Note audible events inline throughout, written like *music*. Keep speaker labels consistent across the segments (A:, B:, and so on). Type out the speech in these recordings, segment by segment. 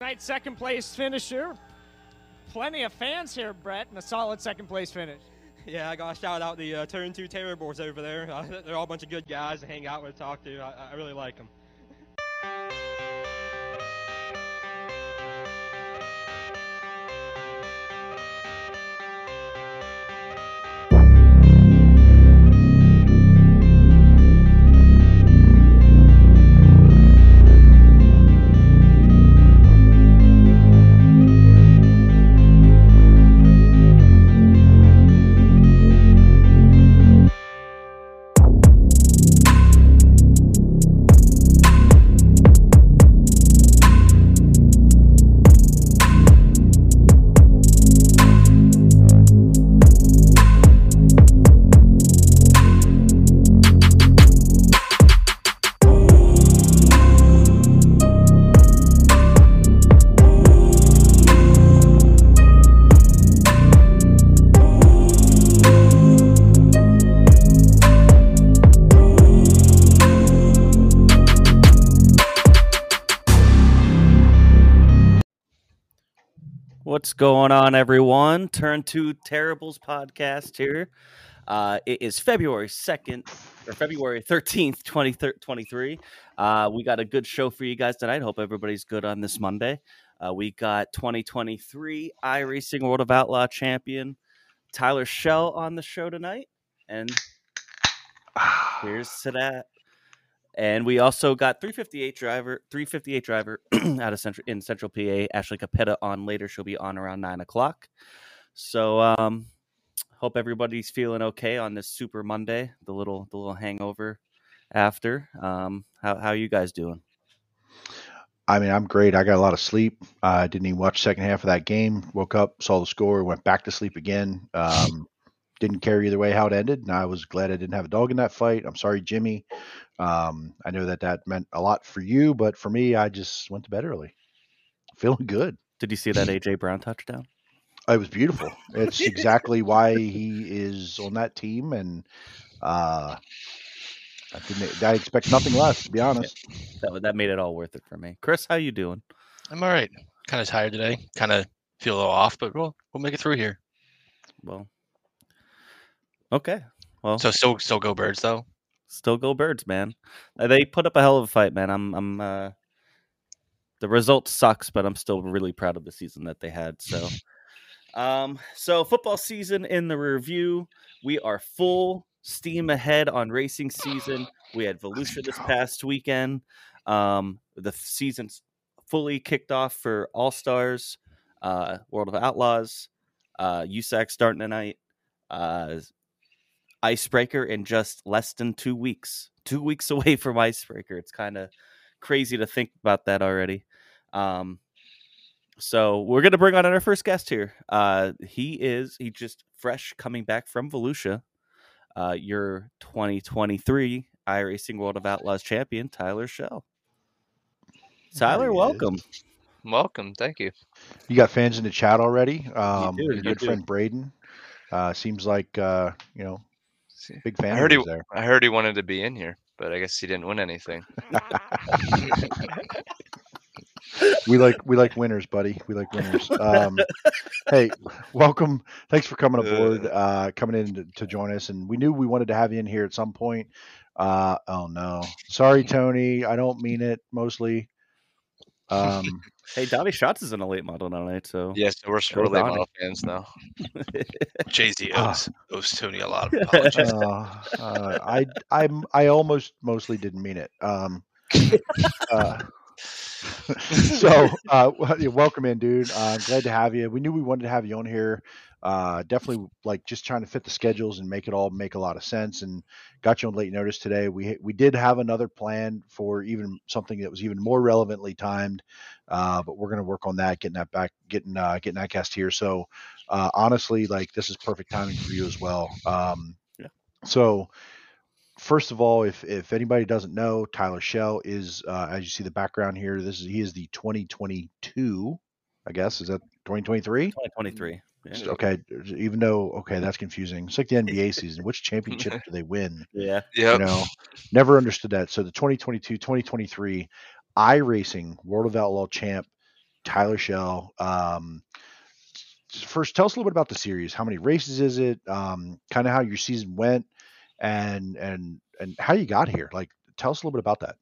A: Night second place finisher. Plenty of fans here, Brett, and a solid second place finish.
B: Yeah, I got to shout out the uh, Turn 2 Terror Boys over there. Uh, *laughs* they're all a bunch of good guys to hang out with, talk to. I, I really like them.
C: Going on, everyone? Turn to Terribles podcast here. Uh, it is February 2nd or February 13th, 2023. Uh, we got a good show for you guys tonight. Hope everybody's good on this Monday. Uh, we got 2023 iRacing World of Outlaw champion Tyler Schell on the show tonight. And here's to that. And we also got 358 driver, 358 driver *clears throat* out of central in Central PA. Ashley Capetta on later. She'll be on around nine o'clock. So um, hope everybody's feeling okay on this Super Monday. The little the little hangover after. Um, how how you guys doing?
D: I mean, I'm great. I got a lot of sleep. I uh, didn't even watch second half of that game. Woke up, saw the score, went back to sleep again. *laughs* Um, didn't care either way how it ended, and I was glad I didn't have a dog in that fight. I'm sorry, Jimmy. Um, I know that that meant a lot for you, but for me, I just went to bed early, *laughs* feeling good.
C: Did you see that AJ Brown touchdown?
D: It was beautiful. It's *laughs* exactly why he is on that team, and uh, I didn't. I expect nothing less, to be honest.
C: That that made it all worth it for me. Chris, how you doing?
E: I'm all right. Kind of tired today. Kind of feel a little off, but we'll we'll make it through here.
C: Well, okay. Well,
E: so still still go birds though
C: still go birds, man. Uh, they put up a hell of a fight, man. I'm I'm uh the result sucks, but I'm still really proud of the season that they had. So *laughs* um so football season in the review. We are full steam ahead on racing season. We had Volusia this past weekend. Um the season's fully kicked off for All Stars, uh World of Outlaws, uh USAC starting tonight. Uh Icebreaker in just less than two weeks. Two weeks *laughs* away from Icebreaker. It's kind of crazy to think about that already. Um, so we're gonna bring on our first guest here. Uh, he is he just fresh coming back from Volusia. Uh, your 2023 iRacing World of Outlaws champion, Tyler Schell. Tyler, welcome.
E: Welcome, thank you.
D: You got fans in the chat already. Um, you do, your good do. friend Braden. Uh, seems like uh, you know Big fan.
E: I heard he. There. I heard he wanted to be in here, but I guess he didn't win anything. *laughs*
D: we like we like winners, buddy. We like winners. Um, hey, welcome. Thanks for coming aboard, uh, coming in to, to, join us. And we knew we wanted to have you in here at some point. Uh, oh no, sorry, Tony. I don't mean it. Mostly.
C: Um, *laughs* hey, Donny Schatz is an elite late model tonight, so
E: yes, we're, we're late model fans now. *laughs* Jay Z owes, uh, owes Tony a lot of *laughs* apologies.
D: Uh, uh, I I I almost mostly didn't mean it. Um, uh, so uh, welcome in, dude. I'm glad to have you. We knew we wanted to have you on here uh, definitely like just trying to fit the schedules and make it all make a lot of sense and got you on late notice today. We we did have another plan for even something that was even more relevantly timed uh, but we're going to work on that getting that back getting uh, getting that cast here. So uh, honestly like this is perfect timing for you as well. Um, yeah. so first of all if if anybody doesn't know tyler schell is uh, as you see the background here this is he is the 2022 i guess. Is that 2023
C: 2023
D: Okay, even though okay, that's confusing. It's like the NBA season. Which *laughs* championship do they win?
C: Yeah,
E: yeah.
D: You know, never understood that. So the 2022, 2023 iRacing World of Outlaw champ Tyler Schell. Um, first, tell us a little bit about the series. How many races is it? Um, kind of how your season went, and and and how you got here. Like, tell us a little bit about that.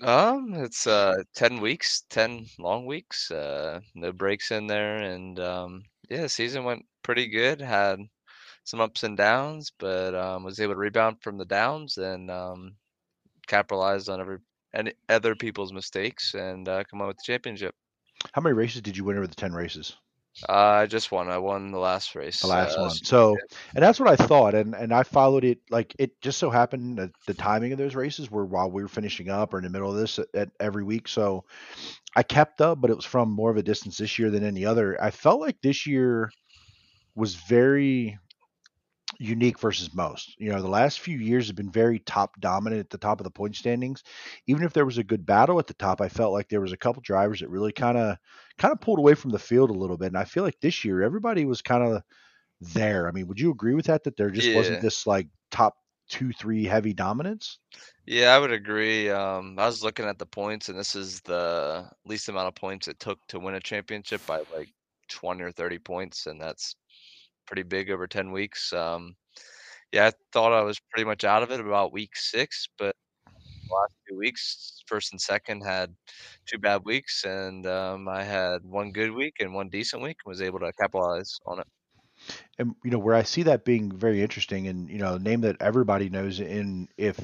E: Um, it's uh ten weeks, ten long weeks, uh, no breaks in there, and um, yeah, season went pretty good. Had some ups and downs, but um, was able to rebound from the downs and um, capitalize on every any other people's mistakes and uh, come out with the championship.
D: How many races did you win over the ten races?
E: Uh, I just won. I won the last race.
D: The last
E: uh,
D: one. So, and that's what I thought, and and I followed it. Like it just so happened that the timing of those races were while we were finishing up or in the middle of this at, at every week. So, I kept up, but it was from more of a distance this year than any other. I felt like this year was very unique versus most. You know, the last few years have been very top dominant at the top of the point standings. Even if there was a good battle at the top, I felt like there was a couple drivers that really kind of kind of pulled away from the field a little bit. And I feel like this year everybody was kind of there. I mean, would you agree with that? That there just
E: Yeah.
D: wasn't this like top two, three heavy dominance?
E: Yeah, I would agree. Um, I was looking at the points, and this is the least amount of points it took to win a championship by like 20 or 30 points, and that's pretty big over 10 weeks. Um, yeah, I thought I was pretty much out of it about week six, but last two weeks, first and second, had two bad weeks, and um, I had one good week and one decent week, and was able to capitalize on it.
D: and you know where I see that being very interesting, and you know, a name that everybody knows. In if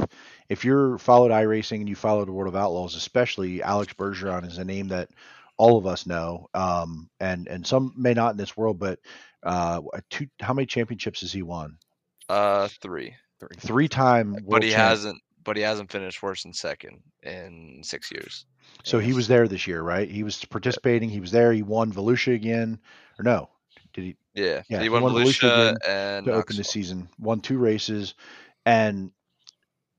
D: if you're followed iRacing and you follow the World of Outlaws, especially Alex Bergeron is a name that all of us know, um, and and some may not in this world, but uh, two, how many championships has he won?
E: Uh, three,
D: Three time,
E: but he hasn't. But he hasn't finished worse than second in six years.
D: So he was there this year, right? He was participating. He was there. He won Volusia again, or no? Did he?
E: Yeah,
D: Yeah,
E: he
D: he
E: won
D: won Volusia
E: Volusia
D: again
E: and
D: to open the season. Won two races, and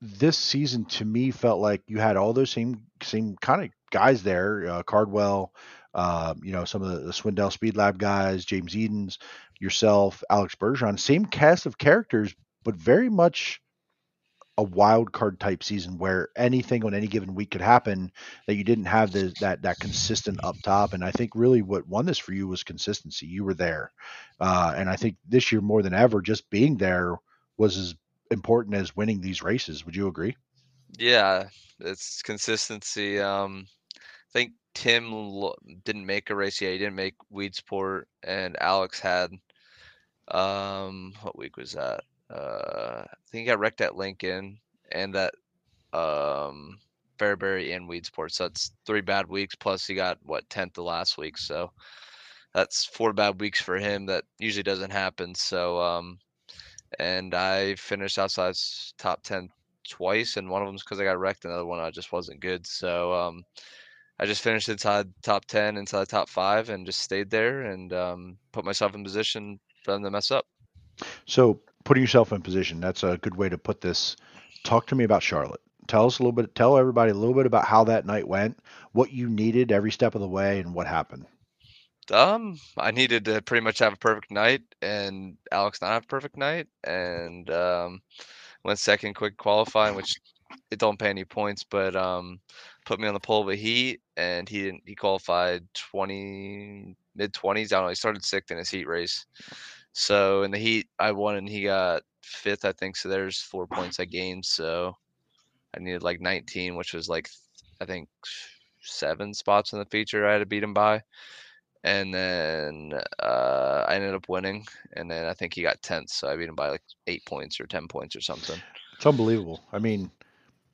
D: this season to me felt like you had all those same same kind of guys there. Uh, Cardwell, uh, you know, some of the, the Swindell Speed Lab guys, James Edens, yourself, Alex Bergeron. Same cast of characters, but very much a wild card type season where anything on any given week could happen that you didn't have the, that that consistent up top and i think really what won this for you was consistency you were there uh, and i think this year more than ever just being there was as important as winning these races would you agree
E: Yeah, it's consistency. Um, I think Tim didn't make a race yet. He didn't make Weedsport, and Alex had. Um, what week was that? Uh, I think he got wrecked at Lincoln and that um Fairbury and Weedsport. So that's three bad weeks. Plus he got what tenth the last week. So that's four bad weeks for him. That usually doesn't happen. So um, and I finished outside top ten twice, and one of them's because I got wrecked. Another one I just wasn't good. So um, I just finished inside top ten, inside top five, and just stayed there and um, put myself in position for them to mess up.
D: so putting yourself in position that's a good way to put this. Talk to me about charlotte. Tell us a little bit tell everybody a little bit about how that night went what you needed every step of the way and what happened.
E: Um, I needed to pretty much have a perfect night, and Alex not have a perfect night, and um, went second quick qualifying, which it don't pay any points, but um, put me on the pole of a heat, and he didn't. He qualified twenty mid twenties. I don't know. He started sixth in his heat race, so in the heat I won, and he got fifth, I think. So there's four points I gained. So I needed like 19, which was like I think seven spots in the feature I had to beat him by and then uh, I ended up winning, and then I think he got tenth, so I beat him by like eight points or ten points or something.
D: It's unbelievable. I mean,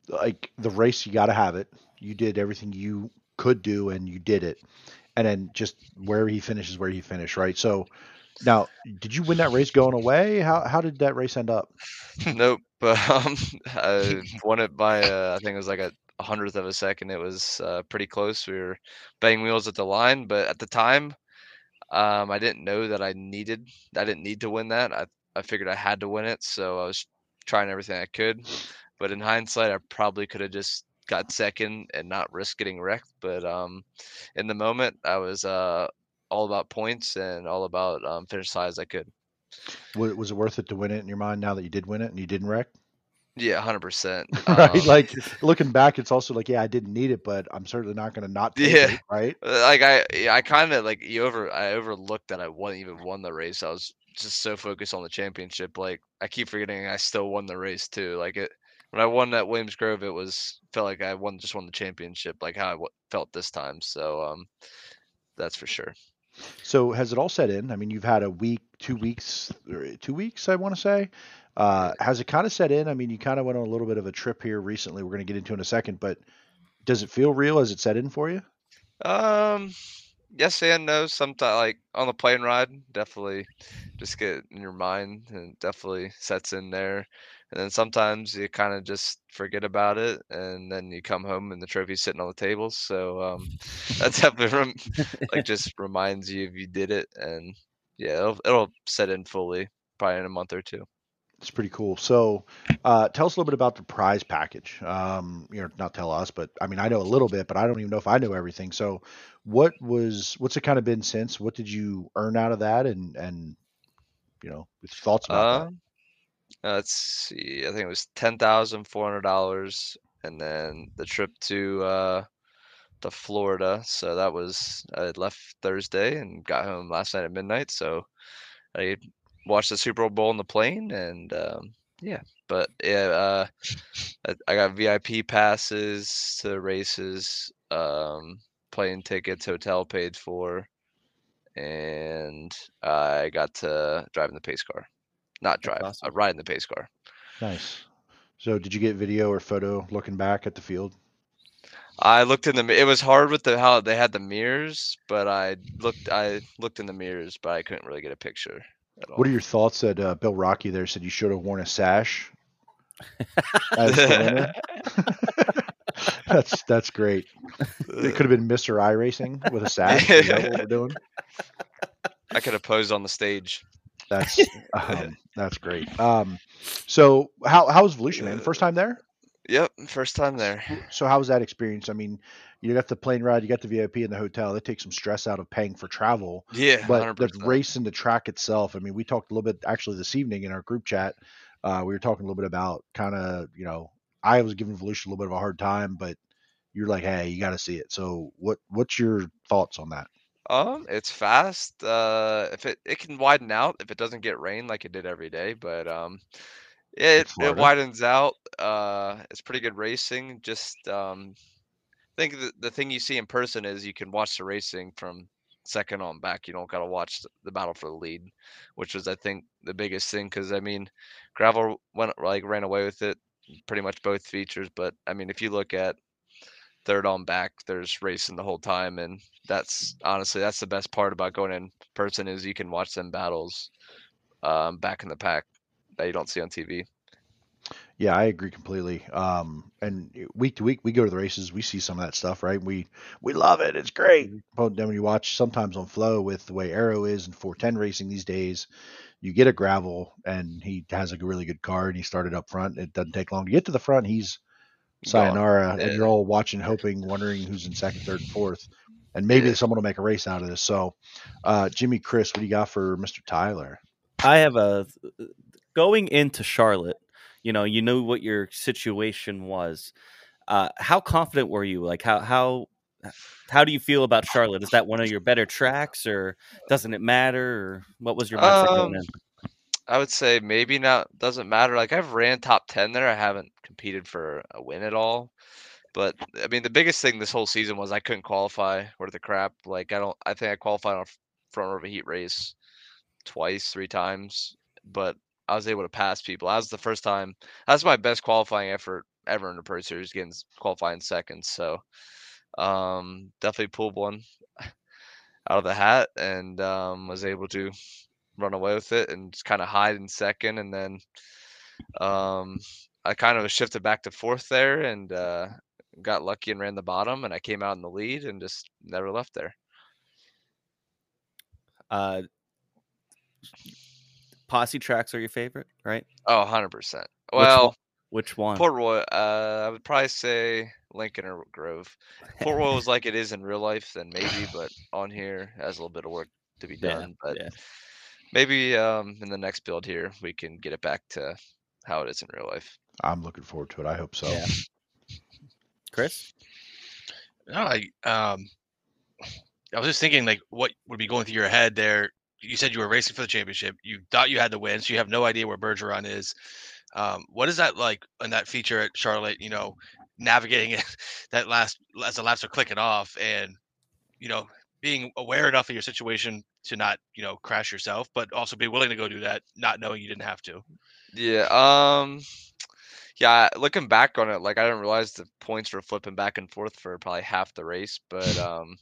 D: like the race, you got to have it. You did everything you could do, and you did it. And then just where he finishes, where he finished, right? So now, did you win that race going away? How how did that race end up? *laughs*
E: nope, *laughs* um, I won it by uh, I think it was like a hundredth of a second. It was uh, pretty close. We were banging wheels at the line, but at the time, um, I didn't know that I needed. I didn't need to win that. I I figured I had to win it, so I was trying everything I could. But in hindsight, I probably could have just got second and not risk getting wrecked. But um, in the moment, I was uh, all about points and all about um, finish as I could.
D: Was, it worth it to win it in your mind now that you did win it and you didn't wreck?
E: Yeah, hundred percent. *laughs*
D: right?
E: Um,
D: like *laughs* looking back, it's also like, yeah, I didn't need it, but I'm certainly not going to not
E: Yeah.
D: it, right? *laughs*
E: Like I I kind of like you over I overlooked that I wasn't even won the race. I was just so focused on the championship. Like I keep forgetting I still won the race too. Like it when I won at Williams Grove, it was felt like I won just won the championship, like how I w- felt this time. So um, that's for sure.
D: So has it all set in? I mean, you've had a week, two weeks, or two weeks, I want to say. Uh, has it kind of set in? I mean, you kind of went on a little bit of a trip here recently. We're going to get into in a second, but does it feel real? Has it set in for you?
E: Um, yes and no. Sometimes like on the plane ride, definitely just get in your mind and definitely sets in there. And then sometimes you kind of just forget about it, and then you come home and the trophy's sitting on the table. So um, *laughs* that *laughs* definitely rem- like just reminds you if you did it, and yeah, it'll it'll set in fully probably in a month or two.
D: It's pretty cool. So, uh, tell us a little bit about the prize package. Um, you know, not tell us, but I mean, I know a little bit, but I don't even know if I know everything. So, what was what's it kind of been since? What did you earn out of that, and and you know, with thoughts about that?
E: Uh, let's see. I think it was ten thousand four hundred dollars, and then the trip to uh to Florida. So that was I left Thursday and got home last night at midnight. So I watched the Super Bowl in the plane, and um, yeah. But yeah, uh, I, I got VIP passes to races, um, plane tickets, hotel paid for, and I got to drive in the pace car. Not drive,
C: awesome.
E: uh, ride in the pace car.
D: Nice. So, did you get video or photo looking back at the field?
E: I looked in the. It was hard with the how they had the mirrors, but I looked. I looked in the mirrors, but I couldn't really get a picture at all.
D: What are your thoughts that uh, Bill Rocky there said you should have worn a sash? *laughs* as the winner? *laughs* that's that's great. It could have been Mr. I Racing with a sash. Is that what we're doing? *laughs*
E: I could have posed on the stage.
D: That's *laughs* um, that's great. Um, so how how was Volusia, man? First time there?
E: Yep, first time there.
D: So how was that experience? I mean, you got the plane ride, you got the VIP in the hotel. That takes some stress out of paying for travel.
E: Yeah,
D: But the
E: 100%.
D: race and the track itself. I mean, we talked a little bit actually this evening in our group chat. Uh, we were talking a little bit about kind of you know I was giving Volusia a little bit of a hard time, but you're like, hey, you got to see it. So what what's your thoughts on that?
E: Um, it's fast. Uh, if it it can widen out if it doesn't get rain like it did every day, but um, it it widens out. Uh, it's pretty good racing. Just um, I think the the thing you see in person is you can watch the racing from second on back. You don't got to watch the battle for the lead, which was I think the biggest thing. Because I mean, gravel went like ran away with it pretty much both features. But I mean, if you look at third on back, there's racing the whole time, and that's honestly that's the best part about going in person is you can watch them battles um, back in the pack that you don't see on TV.
D: Yeah, I agree completely. Um, and week to week, we go to the races, we see some of that stuff, right? We we love it. It's great. But then when you watch sometimes on Flow with the way Arrow is and 410 racing these days, you get a gravel and he has a really good car and he started up front. It doesn't take long to get to the front. He's
E: Gone.
D: sayonara, and you're all watching, hoping, wondering who's in second, third, and fourth. And maybe
E: Yeah.
D: someone will make a race out of this. So, uh, Jimmy, Chris, what do you got for Mr. Tyler?
C: I have a going into Charlotte. You know, you knew what your situation was. Uh, how confident were you? Like, how how how do you feel about Charlotte? Is that one of your better tracks, or doesn't it matter? Or what was your mindset going
E: Um,
C: in?
E: I would say maybe not doesn't matter. Like I've ran top ten there. I haven't competed for a win at all. But I mean, the biggest thing this whole season was I couldn't qualify worth the crap. Like I don't. I think I qualified on a front row of a heat race twice, three times, but I was able to pass people. That was the first time. That's my best qualifying effort ever in the Pro Series, getting qualifying second. So um, definitely pulled one *laughs* out of the hat and um, was able to run away with it and just kind of hide in second. And then um, I kind of shifted back to fourth there and uh, got lucky and ran the bottom. And I came out in the lead and just never left there.
C: Uh, posse tracks are your favorite, right?
E: Oh, 100%.
C: Which one?
E: Well,
C: Which one?
E: Port Royal, uh, I would probably say Lincoln or Grove. Port Royal *laughs* is like it is in real life, then maybe, but on here has a little bit of work to be
C: Yeah,
E: done. But
C: yeah.
E: Maybe um, in the next build here, we can get it back to how it is in real life.
D: I'm looking forward to it. I hope so.
C: Yeah. Chris?
F: No, I um, I was just thinking like what would be going through your head there. You said you were racing for the championship. You thought you had the win, so you have no idea where Bergeron is. Um, what is that like in that feature at Charlotte? You know, navigating it *laughs* that last as the laps are clicking off, and you know, being aware enough of your situation to not you know crash yourself, but also be willing to go do that, not knowing you didn't have to.
E: Yeah. Um. Yeah. Looking back on it, like I didn't realize the points were flipping back and forth for probably half the race. But *laughs* um,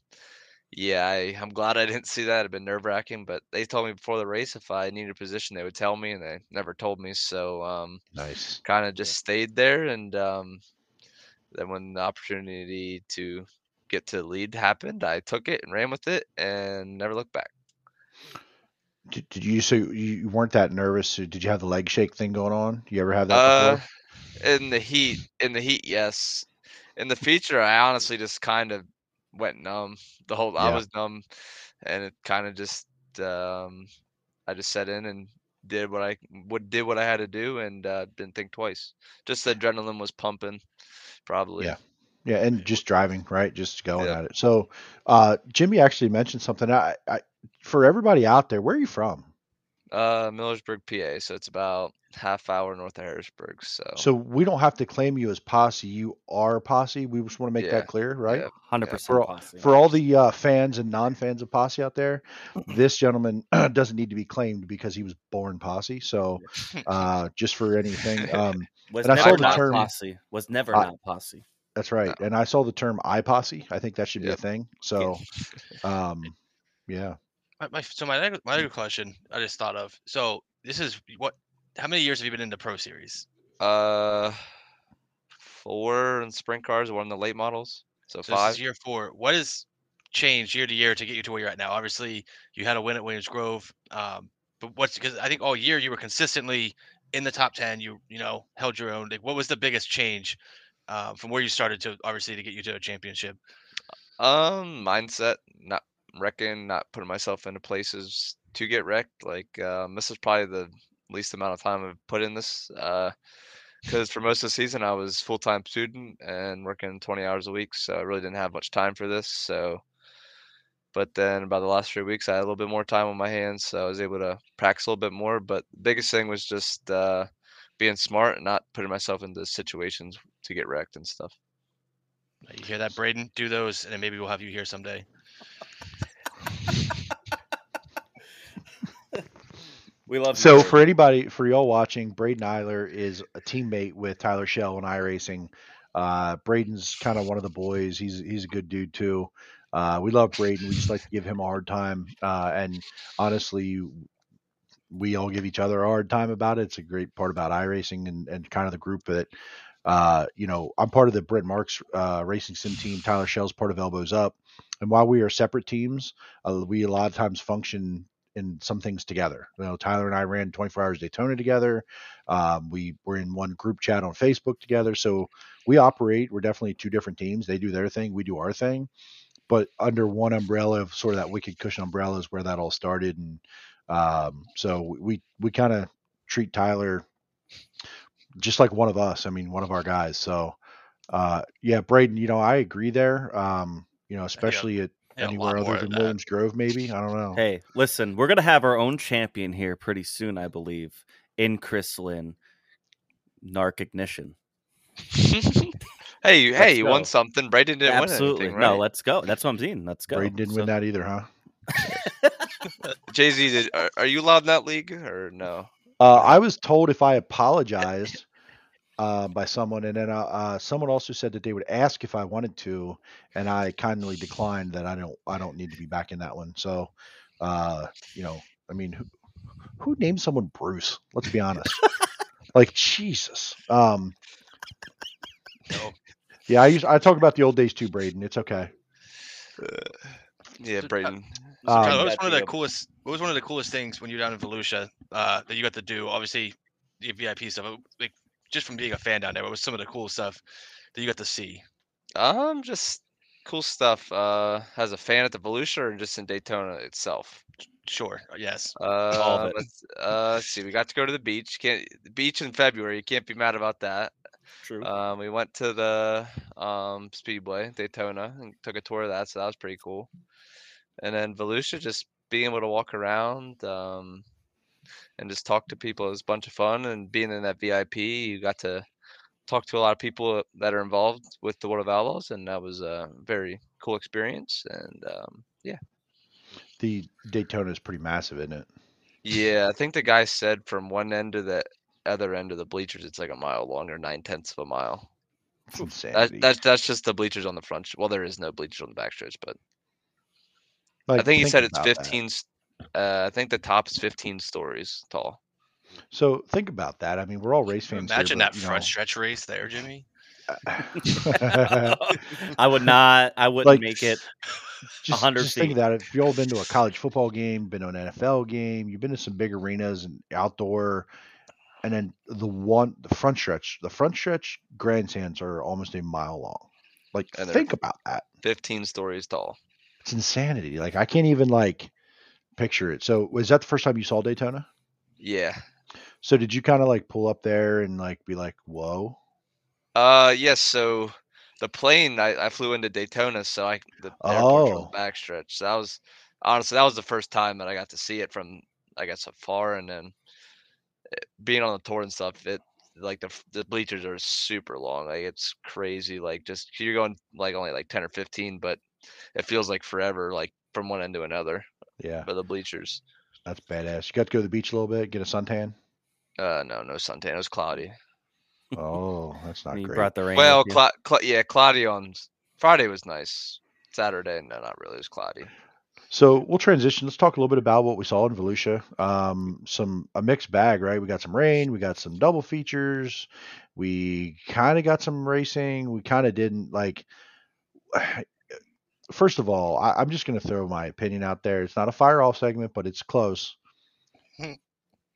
E: yeah, I, I'm glad I didn't *laughs* see that. It'd been nerve wracking. But they told me before the race if I needed a position, they would tell me, and they never told me. So um,
D: Nice.
E: kind of just stayed there, and um, then when the opportunity to get to the lead happened, I took it and ran with it, and never looked back.
D: Did, did you so you weren't that nervous? So Did you have the leg shake thing going on? You ever have that
E: Uh,
D: before?
E: in the heat, in the heat, yes. In the feature, I honestly just kind of went numb. The whole I was numb, and it kind of just um, I just set in and did what I would did what I had to do, and uh, didn't think twice. Just the adrenaline was pumping, probably.
D: Yeah. Yeah, and just driving, right? Just going
E: Yeah.
D: at it. So, uh, Jimmy actually mentioned something. I, I, for everybody out there, where are you from?
E: Uh, Millersburg, PA. So it's about half hour north of Harrisburg. So,
D: So we don't have to claim you as posse. You are posse. We just want to make
E: Yeah,
D: that clear, right?
E: yeah.
C: 100%
D: For all- For all the uh, fans and non-fans of posse out there, this gentleman *clears throat* doesn't need to be claimed because he was born posse. So, uh, just for anything, *laughs* um,
C: was
D: and I
C: never
E: saw the
C: not
D: term-
C: posse. Was never
D: I-
C: not posse.
D: that's right. And I saw the term "I posse." I think that should be
E: Yep.
D: a thing. So, *laughs* um, yeah.
F: My, my so my my other question I just thought of. So this is what? How many years have you been in the Pro Series?
E: uh, four in sprint cars, one in the late models. So,
F: So this
E: five.
F: year four. What has changed year to year to get you to where you're at now? Obviously, you had a win at Williams Grove, um, but what's because I think all year you were consistently in the top ten. You you know held your own. Like, what was the biggest change um, from where you started to obviously to get you to a championship?
E: Um, mindset, not wrecking, not putting myself into places to get wrecked. Like, um, this is probably the least amount of time I've put in this. Uh, because for most of the season I was full time student and working 20 hours a week, so I really didn't have much time for this. So, but then about the last three weeks, I had a little bit more time on my hands, so I was able to practice a little bit more. But the biggest thing was just uh, being smart and not putting myself into situations to get wrecked and stuff.
F: You hear that, Braden? Do those, and then maybe we'll have you here someday.
C: We love
D: So for anybody, for y'all watching, Braden Eiler is a teammate with Tyler Schell in iRacing. Uh, Braden's kind of one of the boys. He's he's a good dude too. Uh, we love Braden. We just like to give him a hard time. Uh, and honestly, we all give each other a hard time about it. It's a great part about iRacing and, and kind of the group that, uh, you know, I'm part of the Brent Marks uh, racing sim team. Tyler Schell's part of Elbows Up. And while we are separate teams, uh, we a lot of times function in some things together. You know, Tyler and I ran 24 Hours Daytona together. Um, we were in one group chat on Facebook together. So we operate. We're definitely two different teams. They do their thing. We do our thing. But under one umbrella of sort of that wicked cushion umbrella is where that all started. And um, so we we kind of treat Tyler just like one of us. I mean, one of our guys. So uh, yeah, Braden. You know, I agree there. Um, you know, especially at
F: Yeah,
D: anywhere other
F: of
D: than
F: that.
D: Williams Grove, maybe. I don't know.
C: Hey, listen, we're gonna have our own champion here pretty soon, I believe, in Chris Lynn. Narc Ignition. *laughs*
E: hey, you- hey, you
C: go.
E: won something. Braden didn't
C: Absolutely.
E: win anything, right?
C: No, let's go. That's what I'm saying. Let's go.
D: Braden didn't
C: So-
D: win that either, huh? *laughs*
E: Jay Z, are, are you allowed in that league or no?
D: Uh, I was told if I apologized uh, by someone, and then uh, uh, someone also said that they would ask if I wanted to, and I kindly declined that I don't. I don't need to be back in that one. So, uh, you know, I mean, who, who named someone Bruce? Let's be honest. like Jesus. Um,
F: No.
D: yeah, I used. I talk about the old days too, Braden. It's okay.
E: Yeah,
F: uh,
E: Braden.
F: So, Tyler,
D: Um,
F: what was one of the
C: a-
F: coolest? What was one of the coolest things when you were down in Volusia uh, that you got to do? Obviously, the VIP stuff. Like just from being a fan down there, what was some of the cool stuff that you got to see?
E: Um, just cool stuff. Uh, as a fan at the Volusia or just in Daytona itself.
F: Sure. Yes.
E: Uh,
C: it.
E: let's, uh, let's see. We got to go to the beach. Can't the beach in February. You can't be mad about that.
C: True.
E: Um, we went to the um Speedway Daytona and took a tour of that, so that was pretty cool. And then Volusia, just being able to walk around um, and just talk to people is a bunch of fun. And being in that VIP, you got to talk to a lot of people that are involved with the World of Outlaws, and that was a very cool experience. And um, yeah,
D: The Daytona is pretty massive, isn't it?
E: yeah, I think the guy said from one end to the other end of the bleachers, it's like a mile long or nine tenths of a mile. That, that's that's just the bleachers on the front. Well, there is no bleachers on the back stretch, but
D: Like,
E: I think he said it's
D: about that.
E: 15. s- Uh, I think the top is 15 stories tall.
D: So think about that. I mean, we're all race fans. here,
F: Imagine
D: but,
F: that
D: you
F: front
D: know-
F: stretch race there, Jimmy. *laughs*
C: I would not. I wouldn't
D: Like,
C: make it.
D: just,
C: 100
D: just think
C: feet.
D: about it. If you've all been to a college football game, been to an NFL game, you've been to some big arenas and outdoor, and then the one, the front stretch, the front stretch grandstands are almost a mile long. Like,
E: And
D: think about that.
E: 15 stories tall.
D: It's insanity. Like, I can't even like picture it. So, was that the first time you saw Daytona?
E: Yeah.
D: So, did you kind of like pull up there and like be like, "Whoa"?
E: Uh, yes. So the plane, I, I flew into Daytona, so I the
D: Oh.
E: backstretch. So that was honestly that was the first time that I got to see it from I guess afar, and then it- being on the tour and stuff. It like the the bleachers are super long. Like it's crazy. Like just you're going like only like 10 or 15, but it feels like forever. Like from one end to another.
D: Yeah,
E: But the bleachers.
D: that's badass. You got to go to the beach a little bit, get a suntan.
E: Uh, no, no suntan. It was cloudy.
D: Oh, that's not
C: You
D: great.
C: brought the rain.
E: Well,
C: with you.
E: Cla- Cla- yeah, cloudy on Friday was nice. Saturday, no, not really. It was cloudy.
D: So we'll transition. Let's talk a little bit about what we saw in Volusia. Um, some a mixed bag, right? We got some rain, we got some double features, we kind of got some racing. We kind of didn't like. First of all, I, I'm just going to throw my opinion out there. It's not a fire off segment, but it's close. *laughs*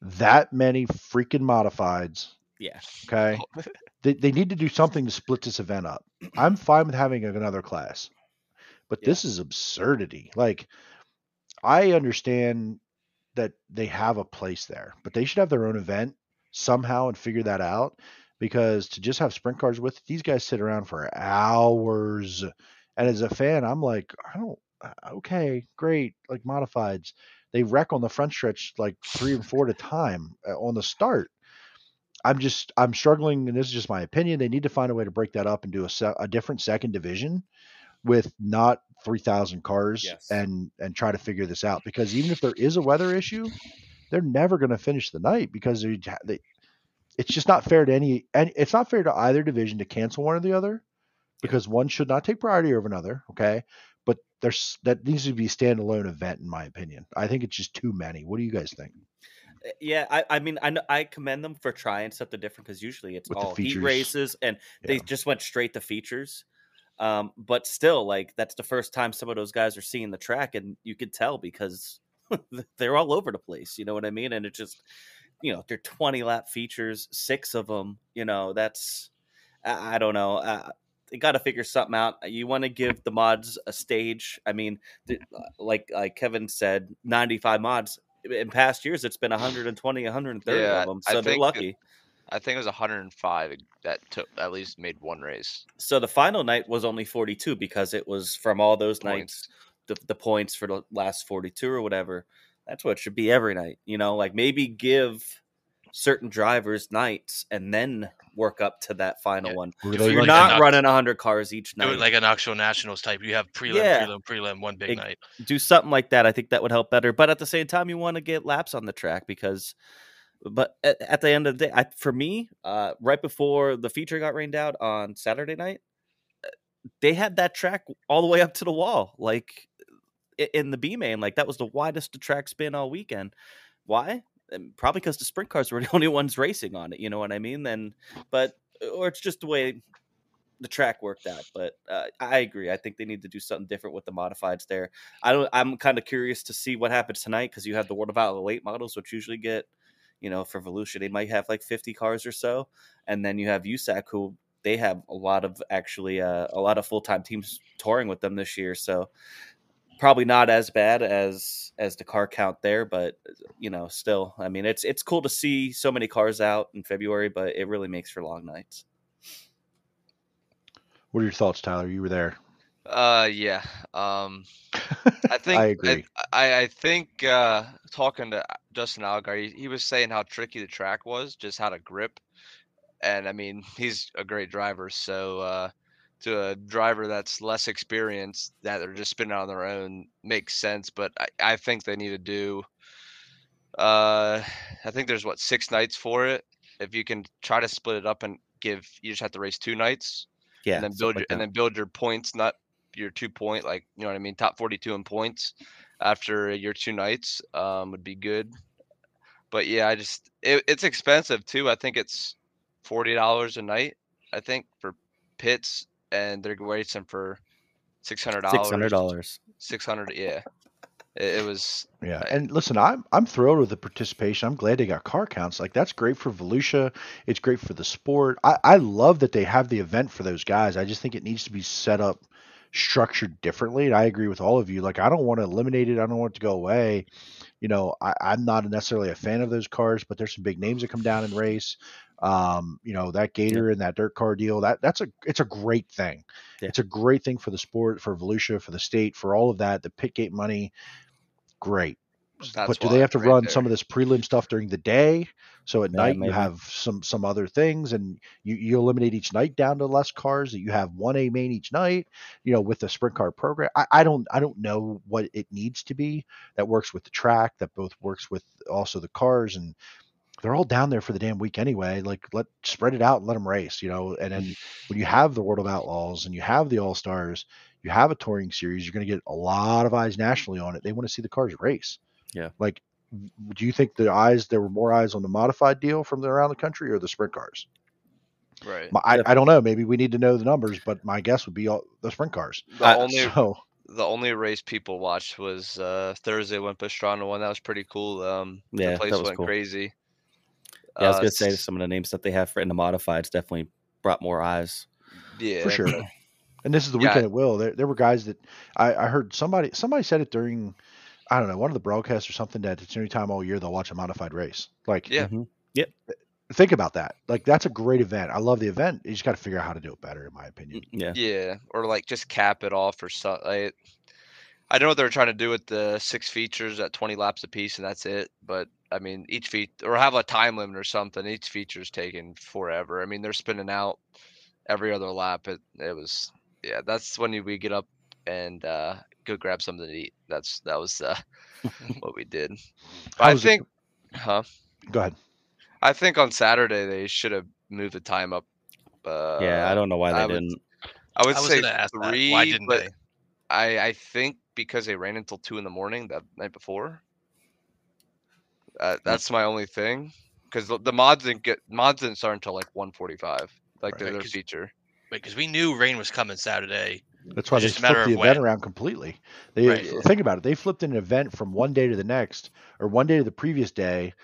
D: That many freaking modifieds.
C: yeah.
D: Okay, *laughs* they, they need to do *laughs* something to split this event up. I'm fine with having another class, but this is absurdity. Like, I understand that they have a place there, but they should have their own event somehow and figure that out. Because to just have sprint cars with these guys sit around for hours, and as a fan, I'm like, I don't. uh, Okay, great. Like modifieds, they wreck on the front stretch like three and four at a time uh, on the start. I'm just I'm struggling, and this is just my opinion. They need to find a way to break that up and do a, se- a different second division with not 3,000 cars
C: Yes.
D: and and try to figure this out. Because even if there is a weather issue, they're never going to finish the night because they, they it's just not fair to any and it's not fair to either division to cancel one or the other because one should not take priority over another. Okay, but there's that needs to be a standalone event in my opinion. I think it's just too many. What do you guys think?
C: Uh, Yeah, I, I mean, I know, I commend them for trying something different because usually it's
D: With
C: all heat races, and they
D: Yeah.
C: just went straight to features. Um, but still, like that's the first time some of those guys are seeing the track, and you could tell because *laughs* they're all over the place. You know what I mean? And it just, you know, they're twenty lap features, six of them. You know, that's I, I don't know. Uh, they got to figure something out. Uh, you want to give the mods a stage. I mean, th- uh, like like Kevin said, ninety five mods in past years it's been 120 130
E: Yeah,
C: of them so they're lucky
E: I think it was 105 that took at least made one race.
C: so the final night was only 42 because it was from all those
E: Points.
C: nights the, the points for the last 42 or whatever that's what it should be every night you know like maybe give certain drivers nights and then work up to that final
F: Yeah.
C: one
F: If
C: so you're
F: like
C: not
F: an ox-
C: running 100 cars each
F: Do
C: night
F: it like an actual Nationals type. You have prelim,
C: Yeah.
F: prelim, prelim, one big
C: Ex-
F: night.
C: do something like that. I think that would help better. But at the same time, you want to get laps on the track because, but at, at the end of the day, I, for me, uh, right before the feature got rained out on Saturday night, uh, they had that track all the way up to the wall, like in the B main. Like that was the widest the track's been all weekend. Why? Um, Probably because the sprint cars were *laughs* the only ones racing on it. You know what I mean? Then, but or it's just the way the track worked out. But uh, I agree. I think they need to do something different with the modifieds there. I don't. I'm kind of curious to see what happens tonight because you have the World of Outlaw late models, which usually get, you know, for Volusia they might have like 50 cars or so, and then you have USAC who they have a lot of actually uh, a lot of full time teams touring with them this year. So probably not as bad as as the car count there, but you know, still, I mean, it's it's cool to see so many cars out in February, but it really makes for long nights.
D: What are your thoughts, Tyler? You were there.
E: Uh, yeah. Um, I *laughs* think
D: I agree.
E: I, I think uh, talking to Justin Allgaier, he, he was saying how tricky the track was, just how to grip. And I mean, *laughs* he's a great driver. So uh, to a driver that's less experienced, that they're just spinning on their own, makes sense. But I, I think they need to do. Uh, I think there's what six nights for it. If you can try to split it up and give, you just have to race two nights
C: Yeah,
E: and then build your
C: like
E: and then build your points, not your two point, like you know what I mean, top forty two in points after your two nights um, would be good. But yeah, I just it, it's expensive too. I think it's forty dollars a night. I think for pits, and they're racing for six hundred dollars.
C: six hundred dollars.
E: Six hundred, yeah. It, it was
D: Yeah,
E: I-
D: and listen, I'm I'm thrilled with the participation. I'm glad they got car counts. Like that's great for Volusia. It's great for the sport. I I love that they have the event for those guys. I just think it needs to be set up structured differently. And I agree with all of you. Like I don't want to eliminate it. I don't want it to go away. You know, I, I'm not necessarily a fan of those cars, but there's some big names that come down and race. Um, you know, that Gator and that dirt car deal, that that's a it's a great thing.
C: Yeah.
D: It's a great thing for the sport, for Volusia, for the state, for all of that. The pit gate money, great.
E: That's
D: but do they have to
E: right
D: run
E: there.
D: some of this prelim stuff during the day? So at
C: Yeah,
D: night
C: maybe.
D: you have some some other things, and you, you eliminate each night down to less cars. That you have one A main each night. You know, with the sprint car program, I, I don't I don't know what it needs to be that works with the track, that both works with also the cars, and they're all down there for the damn week anyway. Like let spread it out and let them race. You know, and then when you have the World of Outlaws and you have the All Stars, you have a touring series, you're going to get a lot of eyes nationally on it. They want to see the cars race.
C: Yeah.
D: Like, do you think the eyes there were more eyes on the modified deal from around the country or the sprint cars?
E: right.
D: My, I, I don't know. Maybe we need to know the numbers, but my guess would be all the sprint cars.
E: The
C: I-
E: only *laughs*
D: So
E: the only race people watched was uh, Thursday when Pastrana won. That was pretty cool. Um,
C: Yeah,
E: the
C: that
E: place
C: was
E: went
C: cool.
E: crazy.
C: Yeah, I was
E: Uh,
C: gonna say some of the names that they have for in the modifieds definitely brought more eyes.
E: yeah,
D: for sure. *clears throat* And this is the
E: Yeah.
D: weekend at Will. There, there were guys that I, I heard somebody somebody said it during I don't know one of the broadcasts or something that it's any time all year they'll watch a modified race. Like,
E: Yeah.
C: Mhm.
D: think about that. Like, that's a great event. I love the event. You just got to figure out how to do it better, in my opinion.
C: Yeah,
E: Yeah, or like just cap it off or something. Like, I don't know what they're trying to do with the six features at 20 laps apiece, and that's it. But I mean, each feat or have a time limit or something. Each feature's taking forever. I mean, they're spinning out every other lap. It it was yeah. That's when we get up and uh, go grab something to eat. That's that was uh, *laughs* *laughs* what we did. I
D: was it-
E: think, huh?
D: Go ahead.
E: I think on Saturday they should have moved the time up. Uh,
C: yeah. I don't know why they
E: I would
C: didn't.
E: I would
F: I
E: say
F: gonna that.
E: three.
F: Why didn't
E: but
F: they?
E: I I think because they ran until two in the morning that night before. Uh, that's my only thing, because the, the mods didn't get mods didn't start until like one forty five, like
F: Right,
E: their, their
F: 'cause-
E: feature.
F: Because we knew rain was coming Saturday.
D: That's why
F: It's
D: they
F: just
D: flipped the event
F: when.
D: around completely. They
F: Right.
D: think about it. They flipped an event from one day to the next, or one day to the previous day,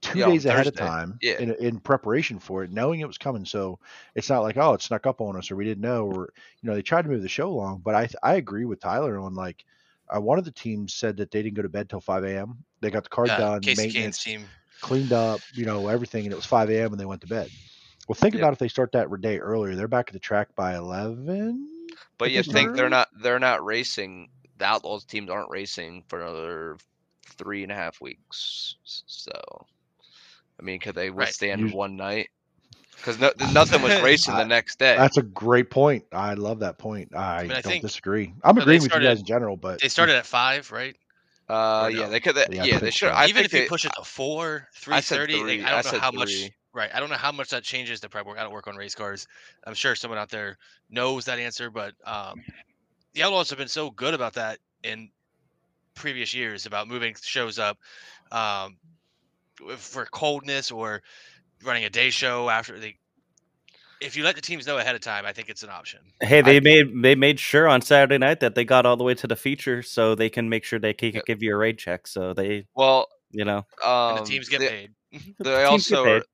D: two
E: Yeah,
D: days ahead of time,
E: Yeah.
D: in, in preparation for it, knowing it was coming. So it's not like oh, it snuck up on us, or we didn't know, or you know, they tried to move the show along. But I I agree with Tyler on like. Uh, one of the teams said that they didn't go to bed till 5 a.m. They got the car
F: Uh,
D: done,
F: Kasey Kahne's
D: maintenance,
F: team.
D: cleaned up, you know, everything, and it was 5 a.m. and they went to bed. Well, think
E: Yep.
D: about if they start that day earlier. They're back at the track by 11.
E: But you think they're not they're not racing. The Outlaws teams aren't racing for another three and a half weeks. So, I mean, could they withstand
D: You-
E: one night? Because no, nothing was *laughs* racing the next day.
D: That's a great point. I love that point. I,
F: mean,
D: don't
F: think-
D: disagree. I'm
F: they
D: agreeing with you guys in general, but
F: They started at five, right?
E: Uh,
F: or
E: yeah, they could. They,
D: Yeah,
E: yeah, they
D: think
E: should.
D: so.
F: Even
E: think
F: if you
E: they-
F: push it to four, three thirty,
E: I said
F: thirty,
E: three.
F: like, I
E: I
F: don't know
E: said
F: how much. Right, I don't know how much that changes the prep work. I don't work on race cars. I'm sure someone out there knows that answer, but um, the Outlaws have been so good about that in previous years about moving shows up um, for coldness or running a day show after they. If you let the teams know ahead of time, I think it's an option.
C: Hey, they
E: I-
C: made they made sure on Saturday night that they got all the way to the feature, so they can make sure they can
E: Yep.
C: give you a raid check. So they,
E: Well,
C: you know,
E: um,
F: And the teams get
E: they,
F: paid. *laughs*
E: They
C: teams get
E: also
C: paid.
E: are,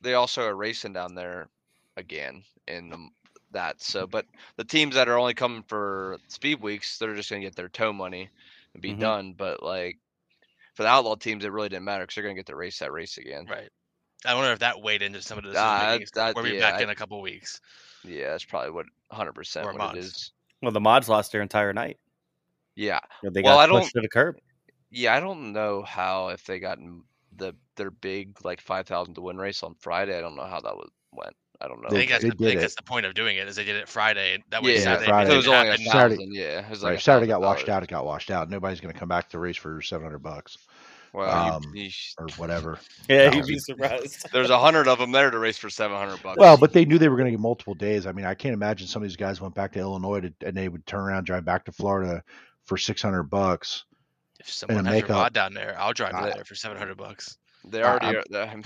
E: they also are racing down there again in the that. So, but the teams that are only coming for speed weeks, they're just gonna get their tow money and be
C: Mhm.
E: done. But like for the outlaw teams, it really didn't matter because they're gonna get to race that race again.
F: Right. I wonder if that weighed into some of the decision
E: that- that-
F: We'll be
E: yeah,
F: back
E: I-
F: in a couple weeks.
E: Yeah, that's probably what 100 percent
F: Or
E: what it
F: mods.
E: is.
C: Well, the mods lost their entire night.
E: Yeah,
C: You know, They
E: Well,
C: got
E: I don't-
C: pushed to the curb.
E: yeah. I don't know how if they got the their big like 5,000 to win race on Friday. I don't know how that was went. I don't know.
F: I think that's
D: they
F: the, I think
D: it.
F: that's the point of doing it is they did it Friday. That way
E: yeah,
F: Saturday,
D: Friday.
E: so it was
F: didn't
E: only a
F: happen.
D: Saturday-
E: Yeah, it was like
D: right, Saturday got washed out. It got washed out. Nobody's going to come back to the race for seven hundred bucks
E: Well,
D: Um,
E: you, you
D: or whatever. *laughs*
C: Yeah,
D: No.
C: you'd be surprised. *laughs*
E: there's a hundred of them there to race for 700 bucks.
D: Well, but they knew they were going to get multiple days. I mean, I can't imagine some of these guys went back to Illinois to, and they would turn around, drive back to Florida for six hundred bucks.
F: If someone has
D: makeup.
F: their mod down there, I'll drive
D: I-
F: down there for seven hundred bucks.
E: they already
D: I'm-
E: are. they're-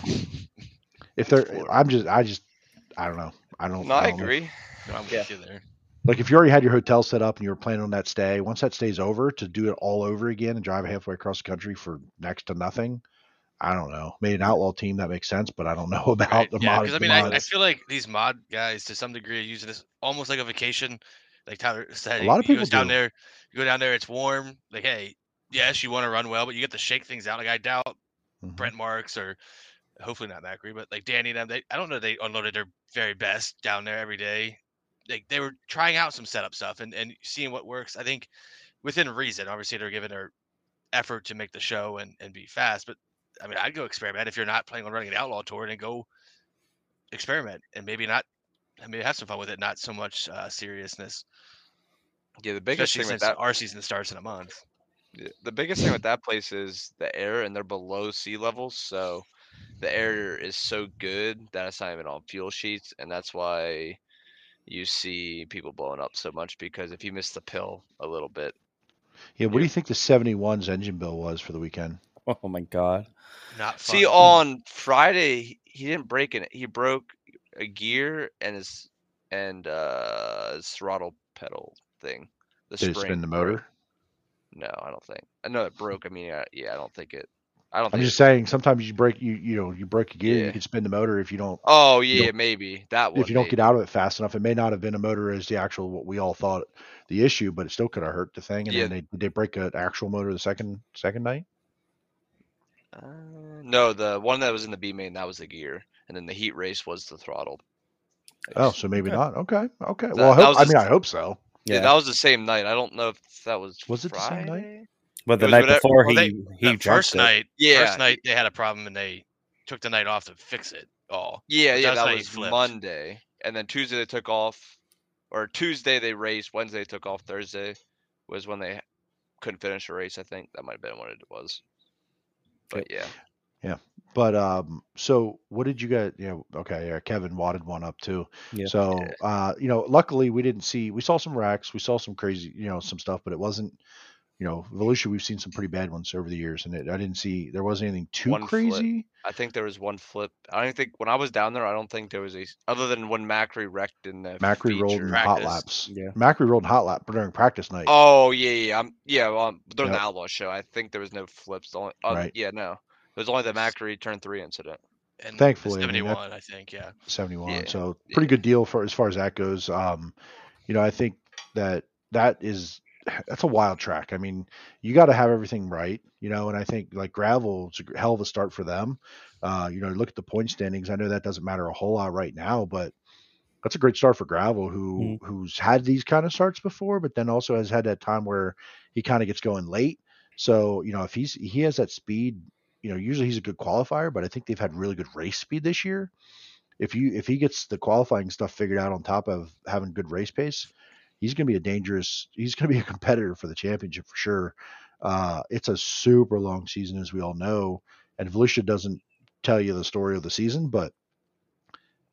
D: If they're, *laughs* I'm just, I just, I don't know. I don't.
E: no, I
D: don't know.
E: agree.
F: No, I'm
C: Yeah.
F: with you there.
D: Like if you already had your hotel set up and you were planning on that stay, once that stay's over, to do it all over again and drive halfway across the country for next to nothing, I don't know. Made an outlaw team that makes sense, but I don't *laughs* know about
F: Right,
D: the
F: yeah,
D: mod.
F: because I mean, I, I feel like these mod guys to some degree are using this almost like a vacation. Like Tyler said,
D: A lot of people
F: down
D: do.
F: there. You go down there, it's warm. Like, hey, yes, you want to run well, but you get to shake things out. Like I doubt
D: Mhm.
F: Brent Marks or hopefully not Macri, but like Danny and them. They I don't know they unloaded their very best down there every day. Like they were trying out some setup stuff and and seeing what works. I think within reason. Obviously, they're giving their effort to make the show and and be fast. But I mean, I'd go experiment if you're not planning on running an outlaw tour and go experiment and maybe not. I mean, have some fun with it, not so much uh, seriousness.
E: Yeah, the biggest
F: Especially
E: thing with that
F: our season starts in a month.
E: The biggest thing with that place is the air, and they're below sea level, so the air is so good that it's not even on fuel sheets, and that's why you see people blowing up so much. Because if you miss the pill a little bit,
D: Yeah, what do you think the 71's engine bill was for the weekend? *laughs*
C: Oh my god.
F: Not fun.
E: see on Friday he- he didn't break it. He broke a gear and his and uh his throttle pedal thing. The
D: Did it spin the motor?
E: No, I don't think. I know it broke. I mean, uh, yeah, I don't think it. I don't
D: I'm
E: think.
D: just
E: it-
D: saying, sometimes you break you you know you break a gear, you can spin the motor if you don't
E: Oh
D: you
E: yeah, maybe that one.
D: if you don't get out of it fast enough. It may not have been a motor as the actual what we all thought the issue, but it still could have hurt the thing. And
E: Yeah.
D: then they did they break an actual motor the second second night.
E: Uh, no, the one that was in the B main that was the gear, and then the heat race was the throttle.
D: Oh, so maybe
C: Okay.
D: not. Okay, okay.
E: That-
D: well, I hope. I
E: just-
D: mean, I hope so.
E: yeah.
C: Yeah.
E: that was the same night. I don't know if that was.
D: Was it the same night?
E: Friday?
C: But the night
E: whatever-
C: before
F: well,
C: he
F: they-
C: he
F: That first
C: it.
F: night,
E: Yeah,
F: first night they had a problem and they took the night off to fix it all.
E: Yeah, yeah, that was. Monday, and then Tuesday they took off, or Tuesday they raced. Wednesday they took off. Thursday was when they couldn't finish a race. I think that might have been what it was. But yeah, Yeah.
D: But um, so what did you guys? You know, okay, yeah, Kevin wadded one up too.
C: Yeah.
D: So uh, you know, luckily we didn't see. We saw some wrecks. We saw some crazy, you know, some stuff, but it wasn't. You know, Volusia, we've seen some pretty bad ones over the years, and it, I didn't see there wasn't anything too
E: One flip.
D: crazy.
E: I think there was one flip. I don't think when I was down there, I don't think there was a other than when Macri wrecked in the
D: Macri rolled
E: feature.
D: in hot laps.
C: Yeah.
D: Macri rolled in hot lap during practice night.
E: Oh yeah, yeah, I'm yeah. Um, during
D: Yep.
E: the Outlaw show, I think there was no flips. The only, uh,
D: Right.
E: yeah, no, it was only the Macri turn three incident.
F: And
D: Thankfully, I mean,
F: 71, I think, yeah.
D: 71.
E: Yeah,
D: So
E: yeah.
D: pretty good deal for as far as that goes. Um, you know, I think that that is that's a wild track. I mean, you got to have everything right, you know, and I think like gravel is a hell of a start for them. Uh, you know, look at the point standings. I know that doesn't matter a whole lot right now, but that's a great start for gravel who who's had these kind of starts before, but then also has had that time where he kind of gets going late. So, you know, if he's he has that speed, you know, usually he's a good qualifier, but I think they've had really good race speed this year if you if he gets the qualifying stuff figured out on top of having good race pace, he's going to be a dangerous. He's going to be a competitor for the championship for sure. Uh, it's a super long season, as we all know, and Volusia doesn't tell you the story of the season, but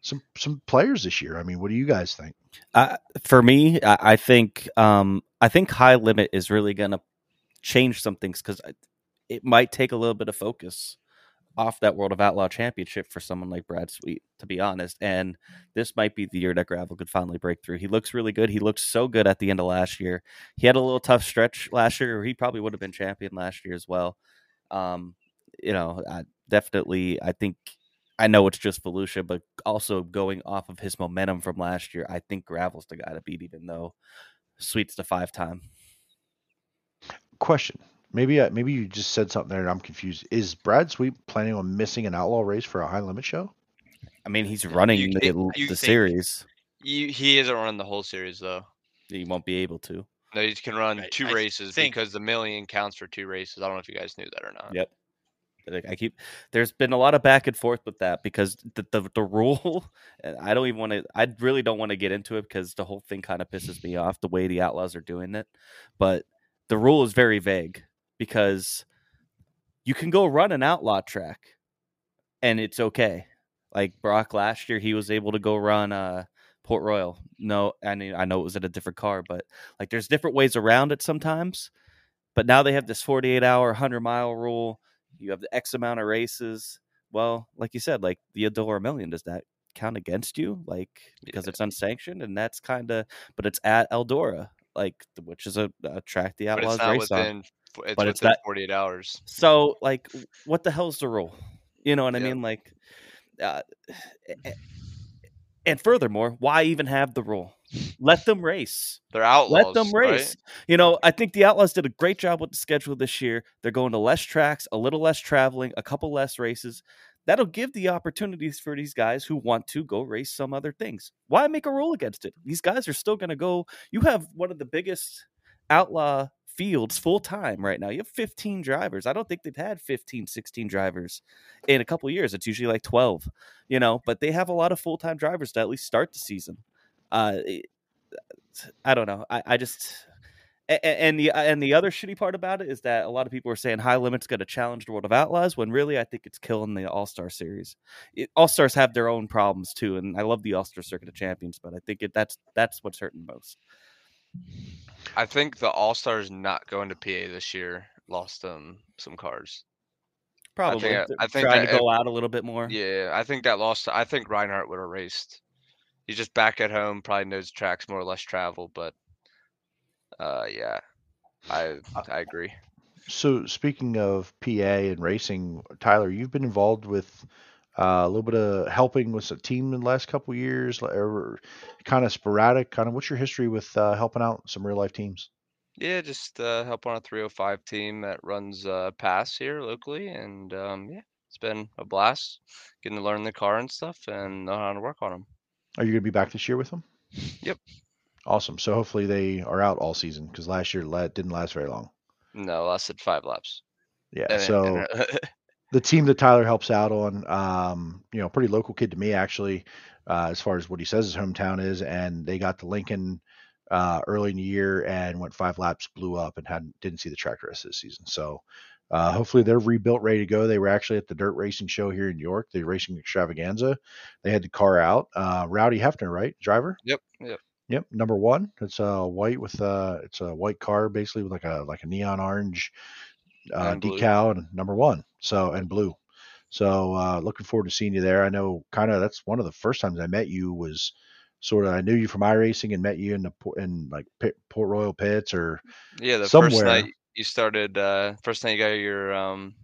D: some some players this year. I mean, what do you guys think?
C: Uh, for me, I, I think um, I think high limit is really going to change some things because it might take a little bit of focus off that World of Outlaw Championship for someone like Brad Sweet, to be honest. And this might be the year that Gravel could finally break through. He looks really good. He looked so good at the end of last year. He had a little tough stretch last year, he probably would have been champion last year as well. Um, you know, I definitely, I think I know it's just Volusia, but also going off of his momentum from last year, I think Gravel's the guy to beat, even though Sweet's the five time.
D: Question. Maybe uh, maybe you just said something there and I'm confused. Is Brad Sweet planning on missing an outlaw race for a high limit show?
C: I mean, he's running
E: you-
C: the,
E: you
C: the
E: think-
C: series.
E: You, he isn't running the whole series though.
C: He won't be able to.
E: No, he can run
F: Right,
E: two
F: I
E: races
F: think-
E: because the million counts for two races. I don't know if you guys knew that or not.
C: Yep. Like, I keep there's been a lot of back and forth with that because the the, the rule *laughs* and I don't even want to I really don't want to get into it because the whole thing kind of pisses me off the way the outlaws are doing it. But the rule is very vague because you can go run an outlaw track and it's okay. Like Brock last year he was able to go run uh Port Royal. No, I mean I know it was at a different car, but like there's different ways around it sometimes. But now they have this 48 hour 100 mile rule you have the X amount of races. Well, like you said, like the Eldora Million, does that count against you? Like because
E: Yeah.
C: it's unsanctioned, and that's kind of, but it's at Eldora, like which is a, a track the Outlaws race on.
E: within. It's
C: But it's that-
E: 48 hours.
C: So, like, what the hell's the rule? You know what I mean? Like, uh, a- a- and furthermore, why even have the rule? Let them race.
E: They're outlaws.
C: Let them
E: right?
C: race. You know, I think the Outlaws did a great job with the schedule this year. They're going to less tracks, a little less traveling, a couple less races. That'll give the opportunities for these guys who want to go race some other things. Why make a rule against it? These guys are still going to go. You have one of the biggest outlaw fields full time right now. You have 15 drivers. I don't think they've had 15, 16 drivers in a couple years. It's usually like 12, you know, but they have a lot of full time drivers to at least start the season. Uh, I don't know. I, I just and the and the other shitty part about it is that a lot of people are saying high limits going to challenge the world of outlaws when really I think it's killing the All Star series. All Stars have their own problems too, and I love the All Star Circuit of Champions, but I think it, that's that's what's hurting most.
E: I think the All Stars not going to PA this year lost them some cars.
C: Probably
E: think-
C: They're
E: I think
C: trying
E: that
C: to go out a little bit more.
E: Yeah, I think that lost. I think Reinhardt would have raced. He's just back at home, probably knows tracks more or less travel, but uh, yeah, I
D: Uh,
E: I agree.
D: So speaking of PA and racing, Tyler, you've been involved with uh, a little bit of helping with a team in the last couple years, or kind of sporadic. Kind of, what's your history with uh, helping out some real life teams?
E: Yeah, just uh, help on a 305 team that runs uh, pass here locally, and um, yeah, it's been a blast getting to learn the car and stuff and know how to work on them.
D: Are you going to be back this year with them?
E: Yep.
D: Awesome. So hopefully they are out all season because last year didn't last very long.
E: No, lasted five laps.
D: Yeah.
E: And-
D: so
E: and- *laughs*
D: the team that Tyler helps out on, um, you know, pretty local kid to me actually, uh, as far as what he says his hometown is, and they got to Lincoln uh, early in the year and went five laps, blew up, and hadn't didn't see the track the rest of the season. So uh, hopefully they're rebuilt, ready to go. They were actually at the dirt racing show here in New York, the racing extravaganza. They had the car out. Uh, Rowdy Hefner, right, driver?
E: yep, yep.
D: Yep, number one. It's a white with uh it's a white car basically with like a like a neon orange uh,
E: And
D: decal and number one. So and blue. So uh looking forward to seeing you there. I know kind of that's one of the first times I met you was sort of I knew you from iRacing and met you in the in like Port Royal pits or
E: Yeah, the
D: somewhere.
E: first night you started, uh, first night you got your um,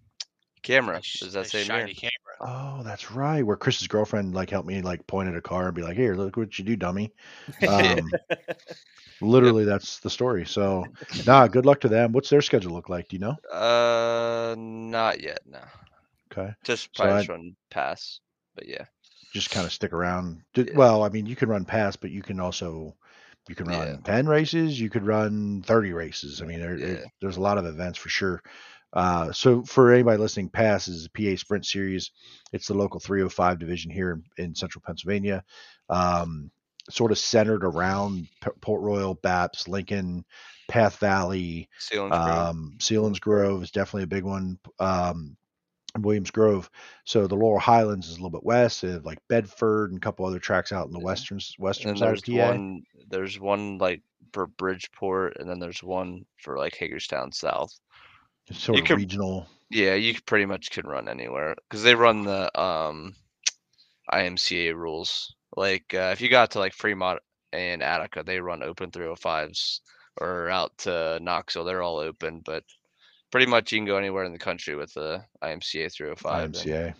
E: camera.
F: Sh-
E: Is that
F: the
E: same year?
F: shiny camera.
D: oh that's right where Chris's girlfriend like helped me like point at a car and be like here look what you do dummy. *laughs* Um, literally that's the story. So nah, good luck to them. What's their schedule look like? Do you know?
E: Uh, not yet. No,
D: Okay.
E: just
D: So
E: probably
D: I-
E: just run pass. But yeah,
D: just kind of stick around. D-
E: Yeah.
D: Well, I mean, you can run pass, but you can also you can run
E: Yeah.
D: ten races. You could run thirty races. I mean, there, there-
E: Yeah.
D: there's a lot of events for sure. Uh, so for anybody listening, Pass is a PA Sprint Series. It's the local 305 division here in, in central Pennsylvania. Um, sort of centered around P- Port Royal, Baps, Lincoln, Path Valley,
E: Selinsgrove.
D: um, Selinsgrove is definitely a big one. Um, Williams Grove. So the Laurel Highlands is a little bit west, uh, like Bedford and a couple other tracks out in the western western side of PA.
E: one. There's one like for Bridgeport, and then there's one for like Hagerstown South.
D: It's sort
E: you
D: of
E: could-
D: regional.
E: Yeah, you pretty much can run anywhere because they run the um IMCA rules. Like uh, if you got to like Fremont and Attica, they run open 305s, or out to Knoxville, they're all open. But pretty much you can go anywhere in the country with the IMCA 305. and-
D: IMCA.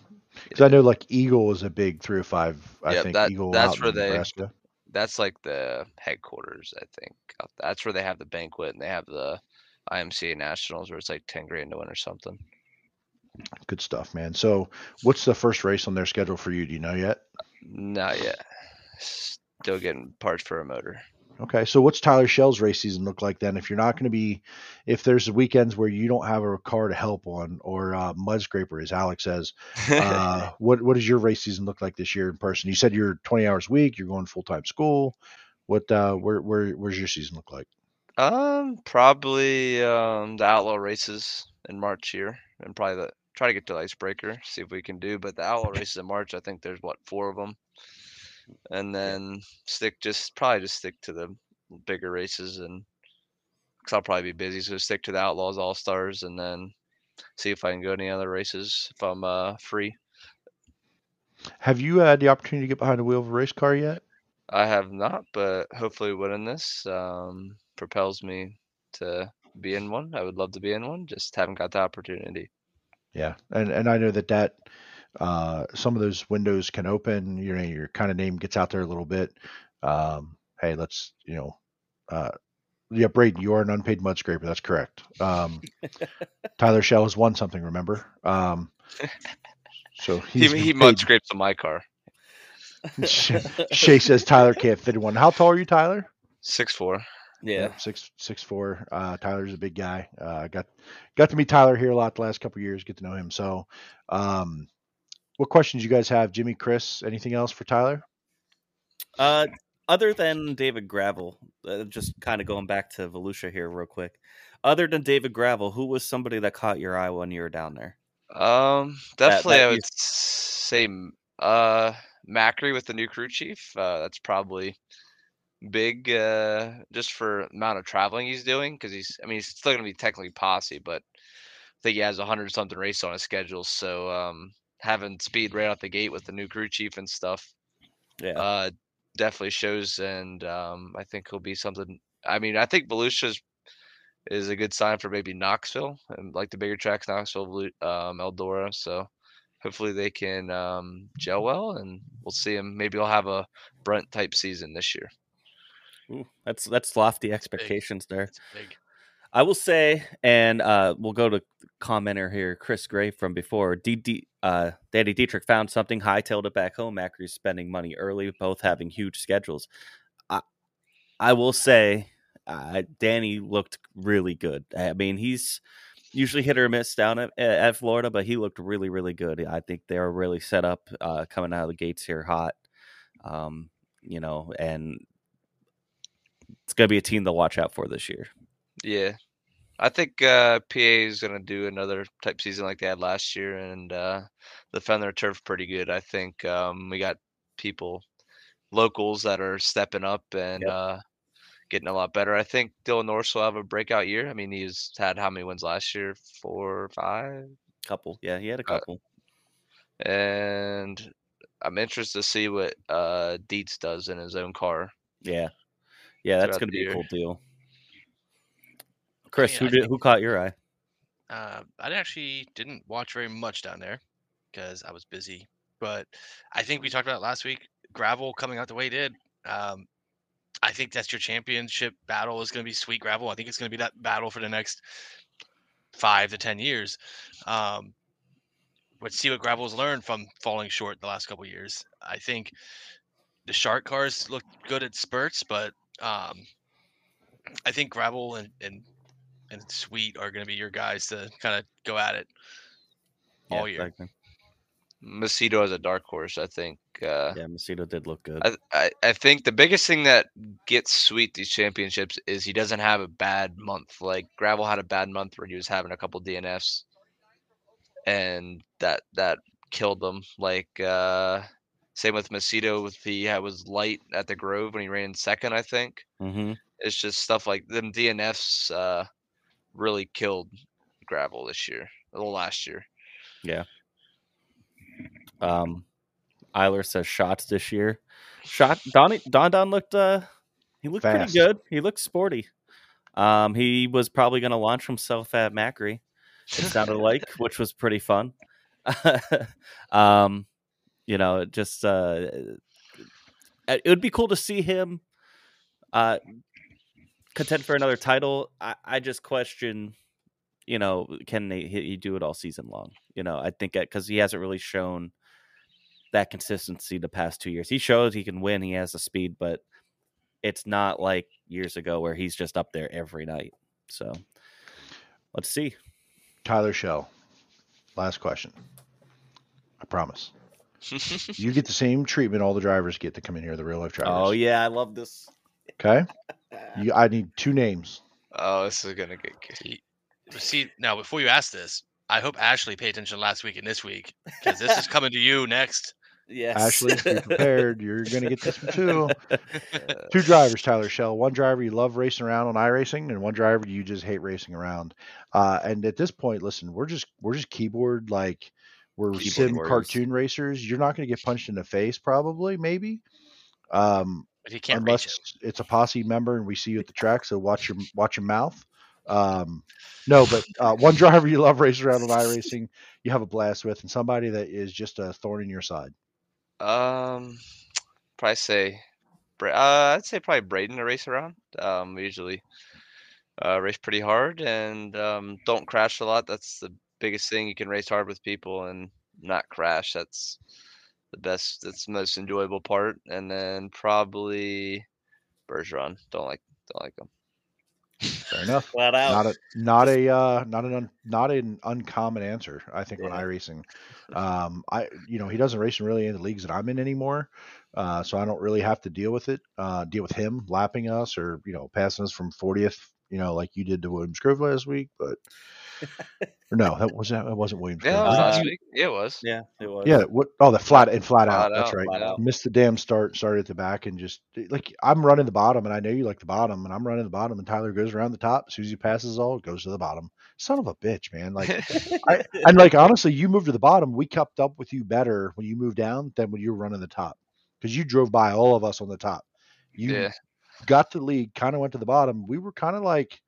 D: Because I know like Eagle is a big 305. I
E: Yep,
D: think
E: that-
D: Eagle
E: that's where
D: in
E: they-
D: Nebraska.
E: That's like the headquarters, I think. That's where they have the banquet and they have the IMCA Nationals where it's like 10 grand to win or something.
D: Good stuff, man. So, what's the first race on their schedule for you? Do you know yet?
E: Not yet. Still getting parts for a motor.
D: Okay, so what's Tyler Schell's race season look like then? If you're not going to be, if there's weekends where you don't have a car to help on, or uh, mud scraper, as Alex says, uh, *laughs* what what does your race season look like this year in person? You said you're 20 hours a week, you're going full time school. What uh, where where where's your season look like?
E: Um, probably um the outlaw races in March here, and probably the try to get to icebreaker, see if we can do. But the outlaw races in March, I think there's what four of them, and then stick just probably just stick to the bigger races and because I'll probably be busy, so stick to the outlaws all stars, and then see if I can go any other races if I'm uh free.
D: Have you had the opportunity to get behind the wheel of a race car yet?
E: I have not, but hopefully winning this um, propels me to be in one. I would love to be in one, just haven't got the opportunity.
D: Yeah, and and I know that that uh, some of those windows can open. You know, your kind of name gets out there a little bit. Um, hey, let's you know, uh, yeah, Braden, you are an unpaid mud scraper. That's correct. Um, *laughs* Tyler Schell has won something. Remember? Um, so *laughs*
E: He,
D: he's
E: he mud scrapes on my car. *laughs*
D: Shay says Tyler can't fit in one. How tall are you, Tyler?
E: Six four.
C: Yeah.
D: Yep, six six four. Uh, Tyler's a big guy. Uh, got got to meet Tyler here a lot the last couple years. Get to know him. So, um, what questions you guys have, Jimmy, Chris? Anything else for Tyler?
C: Uh, other than David Gravel, uh, just kind of going back to Volusia here real quick. Other than David Gravel, who was somebody that caught your eye when you were down there?
E: Um, definitely,
C: that
E: I
C: you-
E: would say m- uh Macri with the new crew chief. Uh, that's probably big, uh, just for amount of traveling he's doing. Because he's, I mean, he's still gonna be technically posse, but I think he has a hundred something race on his schedule. So um, having speed right out the gate with the new crew chief and stuff,
C: Yeah.
E: uh, definitely shows. And um, I think he'll be something. I mean, I think Volusia's is a good sign for maybe Knoxville and like the bigger tracks, Knoxville, um, Eldora. So hopefully they can um, gel well, and we'll see him. Maybe he'll have a Brent type season this year.
C: Ooh, that's that's lofty expectations there.
F: Big.
C: I will say, and uh, we'll go to commenter here, Chris Gray from before. D- D- uh, Daddy Dietrich found something, hightailed it back home. Macri's spending money early, both having huge schedules. I, I will say, uh, Danny looked really good. I mean, he's usually hit or miss down at, at Florida, but he looked really, really good. I think they're really set up uh, coming out of the gates here hot. Um, you know, and it's going to be a team to watch out for this year.
E: Yeah. I think uh, PA is going to do another type season like they had last year and uh, defend their turf pretty good. I think um, we got people, locals that are stepping up and
C: Yep.
E: uh, getting a lot better. I think Dylan Norris will have a breakout year. I mean, he's had how many wins last year? Four or five?
C: Couple, yeah, he had a
E: Uh,
C: couple.
E: and I'm interested to see what uh Dietz does in his own car.
C: Yeah, yeah, that's going to be a cool deal. Chris,
F: mean,
C: who did,
F: think-
C: who caught your eye?
F: Uh, I actually didn't watch very much down there because I was busy. But I think we talked about it last week. Gravel coming out the way it did. Um, I think that's your championship battle is going to be sweet gravel. I think it's going to be that battle for the next five to ten years. Um, let's see what gravel's learned from falling short the last couple of years. I think the shark cars looked good at spurts, but um, I think gravel and, and and sweet are going to be your guys to kind of go at it all year.
C: exactly.
E: Macedo as a dark horse, I think. Uh,
C: Yeah, Macedo did look good.
E: I, I I think the biggest thing that gets Sweet these championships is he doesn't have a bad month. Like Gravel had a bad month where he was having a couple DNFs, and that that killed him. Like uh, same with Macedo, with he had was light at the Grove when he ran second. I think
C: hmm
E: it's just stuff like them DNFs uh, really killed Gravel this year, or last year. Yeah.
C: Um, Eiler says Schatz this year. Schatz Don Don Don looked uh he looked
D: Fast.
C: pretty good. He looked sporty. Um, he was probably going to launch himself at Macri. It sounded like, which was pretty fun. *laughs* um, you know, just uh, it would be cool to see him uh, contend for another title. I, I just question, you know, can they, he, he do it all season long? You know, I think because he hasn't really shown that consistency the past two years. He shows he can win. He has the speed, but it's not like years ago where he's just up there every night. So let's see.
D: Tyler Schell. Last question. I promise. *laughs* You get the same treatment all the drivers get to come in here, the real life drivers.
C: Oh yeah, I love this.
D: Okay. *laughs* You, I need two names.
E: oh, this is gonna get good.
F: See, see now before you ask this, I hope Ashley paid attention last week and this week because this is coming to you next.
C: Yes,
D: Ashley, be prepared. You're going to get this one too. *laughs* Two drivers, Tyler Schell. One driver you love racing around on iRacing, and one driver you just hate racing around. Uh, and at this point, listen, we're just we're just keyboard like we're
C: Keyboard
D: sim
C: warriors.
D: cartoon racers. You're not going to get punched in the face, probably, maybe. Um,
F: But can't
D: unless
F: it.
D: it's a posse member and we see you at the track. So watch your *laughs* watch your mouth. Um, no, but uh, one *laughs* driver you love racing around on iRacing, you have a blast with, and somebody that is just a thorn in your side.
E: Um, probably say, uh, I'd say probably Braden to race around. Um, we usually uh, race pretty hard and um, don't crash a lot. That's the biggest thing. You can race hard with people and not crash. That's the best. That's the most enjoyable part. And then probably Bergeron. Don't like don't like him.
D: Fair enough. *laughs*
C: flat out.
D: Not a not a uh, not an un, not an uncommon answer. I think when
C: I
D: racing, *laughs* um, I you know he doesn't race in really any of the leagues that I'm in anymore, uh, so I don't really have to deal with it. Uh, deal with him lapping us or you know passing us from 40th, you know, like you did to Williams Grove last week. But or no, that was that wasn't Williams.
E: Yeah, it was
C: Uh,
E: last week. Yeah, it was.
C: yeah, it was.
D: Yeah, what? Oh, the flat and flat, out.
E: Flat
D: That's right.
C: out.
D: Missed the damn start. Started at the back and just like I'm running the bottom, and I know you like the bottom, and I'm running the bottom, and Tyler goes around the top. As soon as he passes all, goes to the bottom. Son of a bitch, man! Like, I, *laughs* and like honestly, you moved to the bottom. We kept up with you better when you moved down than when you were running the top, because you drove by all of us on the top. You
E: yeah.
D: got the lead, kind of went to the bottom. We were kind of like,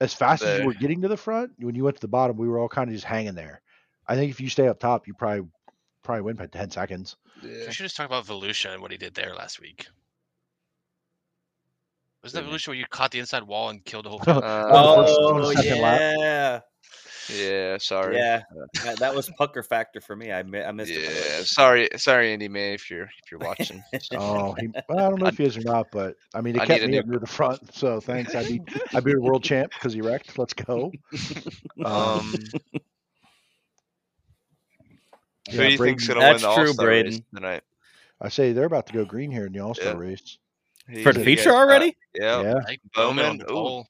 D: as fast as you were getting to the front, when you went to the bottom, we were all kind of just hanging there. I think if you stay up top, you probably probably win by ten seconds.
E: yeah.
F: We should just talk about Volusia and what he did there last week. Wasn't that Volusia where you caught the inside wall and killed the whole team?
E: Uh,
D: Oh, the first-
C: Oh,
D: on the second lap.
C: Yeah,
E: yeah. Sorry.
C: yeah. *laughs* That, that was pucker factor for me. I mi- I missed it.
E: Yeah, sorry, sorry, Andy man, if you're if you're *laughs* watching.
D: Oh, he, well, I don't know *laughs* if he is or not, but I mean, it
E: I
D: kept me up near the front. So thanks. I beat I beat a world champ because he wrecked. Let's go. Um,
E: Um, who
D: yeah,
E: do you think's gonna win the All-Star race tonight?
D: I say they're about to go green here in the All Star
E: Yeah.
D: race.
E: Who
C: For the
E: think
C: feature
E: gets, uh,
C: already?
E: Yeah.
D: Yeah,
F: Bowman
E: Bowman, ooh.
F: pole.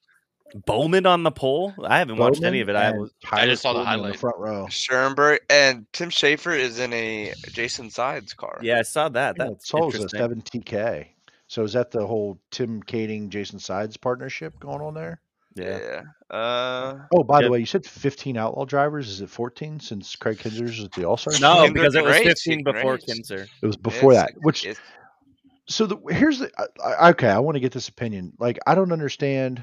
C: Bowman on the pole. I haven't watched any of it. I was.
D: Tyler
F: just saw the
D: Courtney in
F: highlight.
D: front row.
E: Schoenberg and Tim Shaffer is in a Jason Sides car.
C: Yeah, I saw that.
D: That's Yeah,
C: That's
D: Souls a seven TK. So is that the whole Tim Kaeding, Jason Sides partnership going on there?
C: Yeah.
E: Yeah. Uh,
D: Oh, by
C: Yep.
D: the way, you said 15 outlaw drivers. Is it 14 since Kraig Kinser's at the All Star?
C: No,
E: Kinser
C: because it was 15
E: can
C: before
E: race.
C: Kinser.
D: It was before
E: it's-
D: that. Which so the here's the I, I- okay. I want to get this opinion. Like I don't understand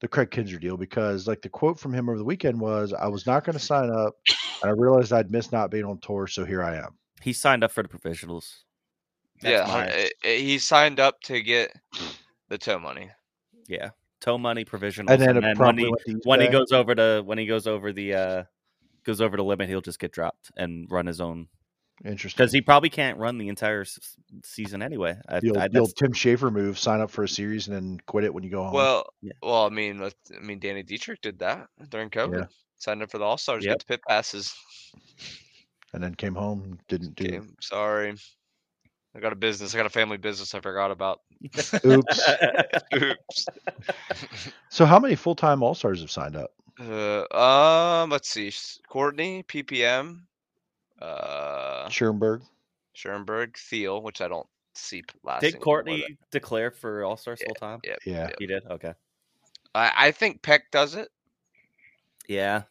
D: the Kraig Kinser deal because like the quote from him over the weekend was, "I was not going *laughs* to sign up, and I realized I'd missed not being on tour, so here I am."
C: He signed up for the professionals. That's
E: yeah,
C: my-
E: he signed up to get the tow money.
C: yeah. Tow money provisionals,
D: And then it
C: when he
D: went to East
C: when he goes over to when he goes over the uh goes over the limit, he'll just get dropped and run his own
D: Interesting.
C: because he probably can't run the entire s- season anyway. I,
D: the old,
C: I,
D: the old Tim Shaffer move: sign up for a series and then quit it when you go home.
E: Well,
C: Yeah.
E: well, I mean, let- I mean, Danny Dietrich did that during COVID. Signed up for the All Stars,
C: Yep.
E: get the pit passes.
D: and then came home, didn't do.
E: Okay, sorry. I got a business. I got a family business. I forgot about. *laughs*
D: Oops. *laughs*
E: Oops. *laughs*
D: so how many full time All Stars have signed up?
E: Uh, um, let's see. Courtney, PPM, uh,
D: Schoenberg.
E: Schoenberg, Thiel, which I don't see p- lasting.
C: Did Courtney
E: than-
C: declare for All Stars full time?
E: yeah.
D: Yeah.
C: He did. Okay.
E: I, I think Peck does it.
C: Yeah.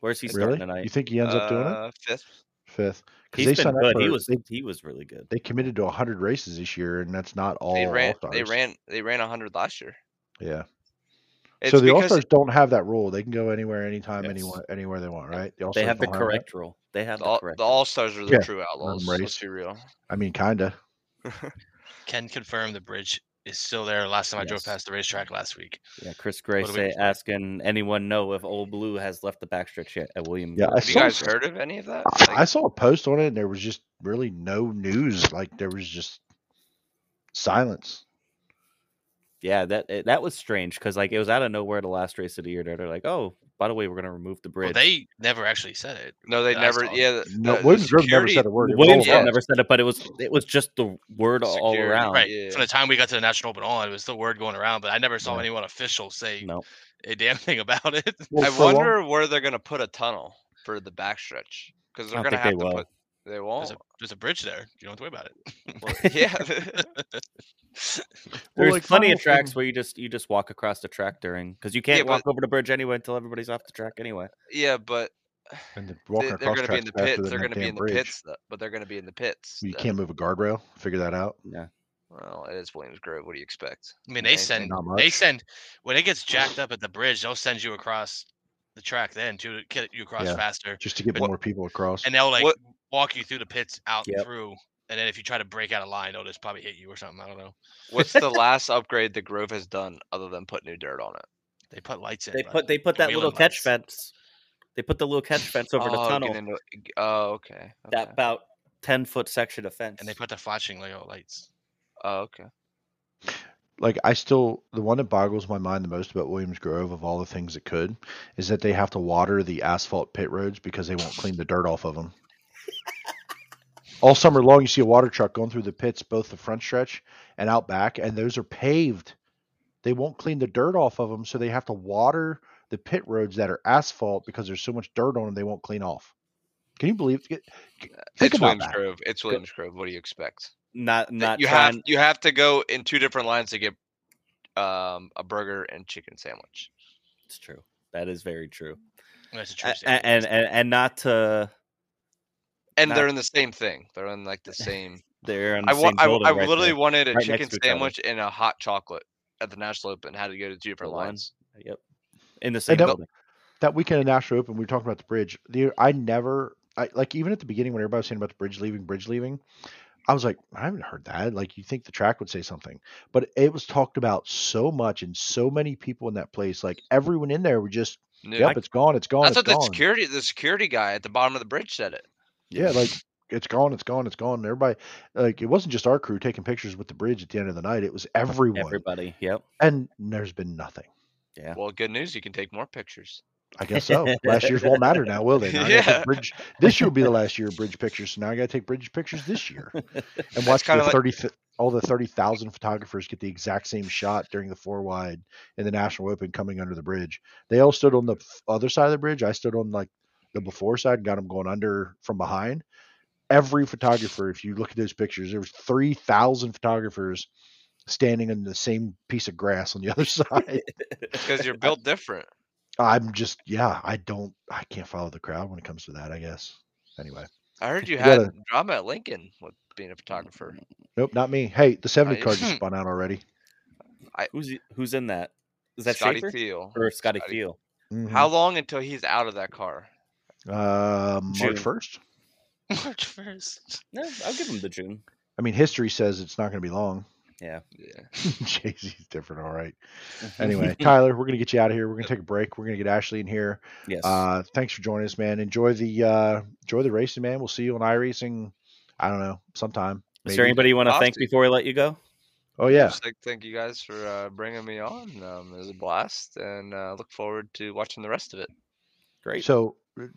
C: Where's he
D: Really?
C: starting tonight?
D: You think he ends up doing it?
E: Fifth. Fifth.
D: Fifth. 'Cause
C: He's
D: they
C: been
D: signed up
C: good. He was
D: They,
C: he was really good.
D: they committed to 100 races this year, and that's not all
E: They ran.
D: All-Stars.
E: They ran. They ran hundred last year.
D: Yeah.
E: It's
D: so the All Stars don't have that rule. They can go anywhere, anytime,
C: Yes.
D: anywhere, anywhere they want, right? The
C: They have the
D: don't
C: correct rule. They have
E: the,
C: the
E: all,
C: correct.
E: the
C: rule.
E: All Stars are the
D: Yeah,
E: true outlaws.
D: race.
E: Let's be real.
D: I mean, kinda. *laughs*
F: Can confirm the bridge is still there. Last time I drove past the racetrack last week.
C: Yeah, Chris Gray
F: What we
C: asking anyone know if Old Blue has left the backstretch yet at William.
D: Yeah, I
E: Have you guys
D: some-
E: heard of any of that?
D: I, I saw a post on it, and there was just really no news. Like there was just silence.
C: Yeah, that it- that was strange because like it was out of nowhere the last race of the year. They're they're like, oh, by the way, we're gonna remove the
F: Well,
C: bridge.
F: they never actually said it.
E: no, they never. Yeah, the,
D: No,
E: the- the
D: Williams Grove never said a word. It was all
C: Williams
E: yeah.
C: never said it, but it was it was just the word all around.
F: Right.
E: Yeah.
F: From the time we got to the National Open on, it was the word going around, but I never saw
C: Yeah.
F: anyone official say
C: No,
F: a damn thing about it.
D: Well, *laughs*
E: I
D: for a long-
E: wonder where they're gonna put a tunnel for the backstretch because they're gonna
C: think they
E: have to
C: will.
E: put. They won't.
F: There's a, there's a bridge there. You don't have to worry about it.
E: Well, *laughs* yeah. *laughs*
D: Well,
C: there's
D: like,
C: plenty of tracks
D: thing-
C: where you just you just walk across the track during because you can't
E: Yeah,
C: walk
E: but-
C: over the bridge anyway until everybody's off the track anyway.
E: yeah, but
D: And the
E: they, they're gonna be in the pits. They're gonna be in the
D: bridge.
E: pits, though, but they're gonna be in the pits.
D: You
E: though.
D: can't move a guardrail. Figure that out.
C: Yeah,
E: Well, it is Williams Grove. What do you expect?
F: I mean, they
E: Anything.
F: send
D: Not
F: they send when it gets jacked up at the bridge, they'll send you across the track then to get you across
D: Yeah.
F: faster,
D: Just to get
E: What-
D: more people across.
F: and they'll like
E: What-
F: walk you through the pits out
C: Yep.
F: through, and then if you try to break out a line, they'll just probably hit you or something. I don't know.
E: What's the *laughs* last upgrade that Grove has done other than put new dirt on it?
F: They put lights in.
C: they
F: bud.
C: put they put that
F: Wheeling
C: little catch
F: lights.
C: fence. They put the little catch fence over the
E: Oh,
C: tunnel.
E: into- oh, okay.
C: That about ten foot section of fence.
F: and they put the flashing Lego lights.
E: Oh, okay.
D: like I still the one that boggles my mind the most about Williams Grove of all the things it could is that they have to water the asphalt pit roads because they won't clean the dirt off of them. All summer long, you see a water truck going through the pits, both the front stretch and out back, and those are paved. They won't clean the dirt off of them, so they have to water the pit roads that are asphalt because there's so much dirt on them they won't clean off. Can you believe? Think
E: It's
D: about
E: Williams
D: that.
E: Grove. It's Williams Grove. What do you expect?
C: not not
E: you
C: trying.
E: have you have to go in two different lines to get um, a burger and chicken sandwich.
C: It's true. That is very true.
F: That's a true
C: A- a- and and and not to
E: And
C: Not-
E: they're in the same thing. They're in like the same. *laughs*
C: they're on the
E: I, wa-
C: same
E: I,
C: building
E: I
C: right
E: literally
C: there.
E: wanted a
C: right
E: chicken
C: to each other.
E: sandwich and a hot chocolate at the National Open. Had to go to two different
C: one.
E: lines.
C: Yep. In the same
D: that-
C: building.
D: that weekend at National Open, we were talking about the bridge. The I never, I like even at the beginning when everybody was saying about the bridge leaving, bridge leaving, I was like, I haven't heard that. Like you think the track would say something, but it was talked about so much and so many people in that place. Like everyone in there were just,
E: No,
D: yep, it's gone, it's gone,
E: That's
D: it's
E: the
D: gone.
E: security the security guy at the bottom of the bridge said it.
D: Yeah, like it's gone, it's gone, it's gone. And everybody, like it wasn't just our crew taking pictures with the bridge at the end of the night. It was everyone,
C: Everybody. Yep.
D: and there's been nothing.
C: Yeah.
E: Well, good news, you can take more pictures.
D: I guess so. Last year's won't matter now, will they? Now I gotta take
E: Yeah.
D: Bridge, this year will be the last year of bridge pictures. So now I got to take bridge pictures this year *laughs* and watch the
E: like-
D: thirty all the thirty thousand photographers get the exact same shot during the four wide in the National Open coming under the bridge. They all stood on the other side of the bridge. I stood on like the before side got them going under from behind. Every photographer, if you look at those pictures, there was three thousand photographers standing on the same piece of grass on the other *laughs* side.
E: Because you're built different.
D: I'm just, yeah, I don't, I can't follow the crowd when it comes to that. I guess. Anyway,
E: I heard you
D: You
E: had
D: gotta-
E: drama at Lincoln with being a photographer.
D: nope, not me. Hey, the 70
E: I-
D: card just *laughs* spun out already.
C: Who's who's in that? Is that
E: Scotty
C: Schaefer
E: Thiel.
C: or Scotty
E: Scotty-
C: Field?
D: Mhm.
E: How long until he's out of that car?
D: Uh,
C: June.
D: March first.
F: March first.
C: No, I'll give him the June.
D: I mean, history says it's not going to be long. *laughs*
C: Yeah.
E: Yeah.
D: Jay Z's different. All right. *laughs* Anyway, Tyler, we're going to get you out of here. We're going to take a break. We're going to get Ashley in here.
C: yes.
D: Uh, thanks for joining us, man. Enjoy the uh, enjoy the racing, man. We'll see you on iRacing. I don't know, sometime.
C: Is there anybody you want to thank before we let you go?
D: Oh yeah,
E: Just like thank you guys for uh, bringing me on. Um, it was a blast, and uh, look forward to watching the rest of it.
C: Great.
D: So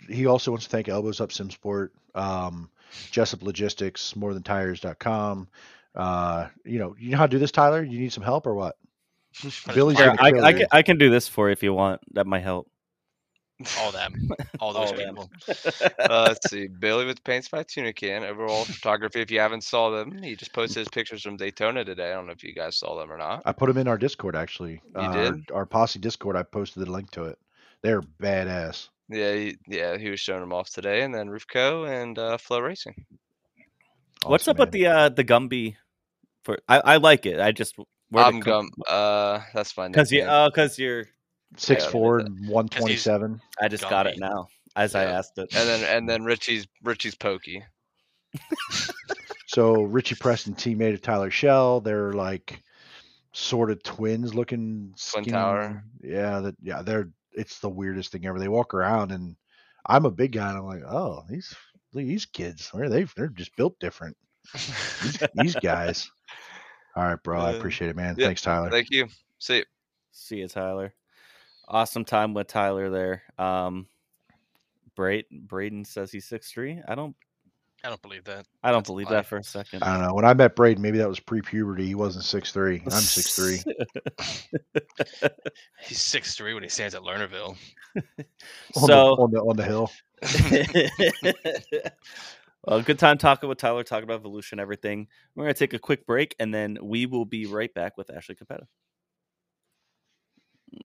D: he also wants to thank Elbows Up SimSport, um, Jessup Logistics, MoreThanTires.com. Uh, you know, you know how to do this, Tyler? You need some help or what? Billy's
C: Sure,
D: gonna
C: I, I, can, I can do this for you if you want. That might help.
F: All them. *laughs* All those
C: All
F: people. *laughs*
E: Uh, let's see, Billy with Paints by Tuna Can, overall photography. If you haven't saw them, he just posted his pictures from Daytona today. I don't know if you guys saw them or not.
D: I put them in our Discord actually.
E: You
D: uh,
E: did?
D: Our, our posse Discord. I posted the link to it. They're badass.
E: Yeah, he, yeah, he was showing them off today, and then Rufco and uh, Flow Racing.
C: What's
D: Awesome,
C: up with the uh the Gumby? For I, I like it. I just
E: I'm gum. Uh, that's my
C: because you oh because you're
D: Six
E: Yeah,
D: four and one twenty seven.
C: I just got it now as I asked it.
E: And then and then Richie's Richie's pokey. *laughs*
D: So Richie Preston, teammate of Tyler Schell, they're like sort of twins looking.
E: Twin
D: skinny-
E: tower.
D: Yeah, that yeah, they're it's the weirdest thing ever. They walk around and I'm a big guy and I'm like, oh, these these kids. Where are they? They're just built different. These, these guys. All right, bro. I
E: Uh,
D: appreciate it, man.
E: yeah,
D: Thanks, Tyler.
E: Thank you. See. you.
C: See you, Tyler. Awesome time with Tyler there. Um, Braden Braden says he's six three. I don't.
F: I don't believe that.
C: I don't
F: That's
C: believe that for a second.
D: I don't know. When I met Braden, maybe that was pre-puberty. He wasn't six three. I'm six three. *laughs*
F: He's six three when he stands at Lernerville. *laughs*
D: On,
C: so
D: the, on the on the hill. *laughs*
C: well, good time talking with Tyler, talking about evolution, everything. We're gonna take a quick break, and then we will be right back with Ashley Capetta.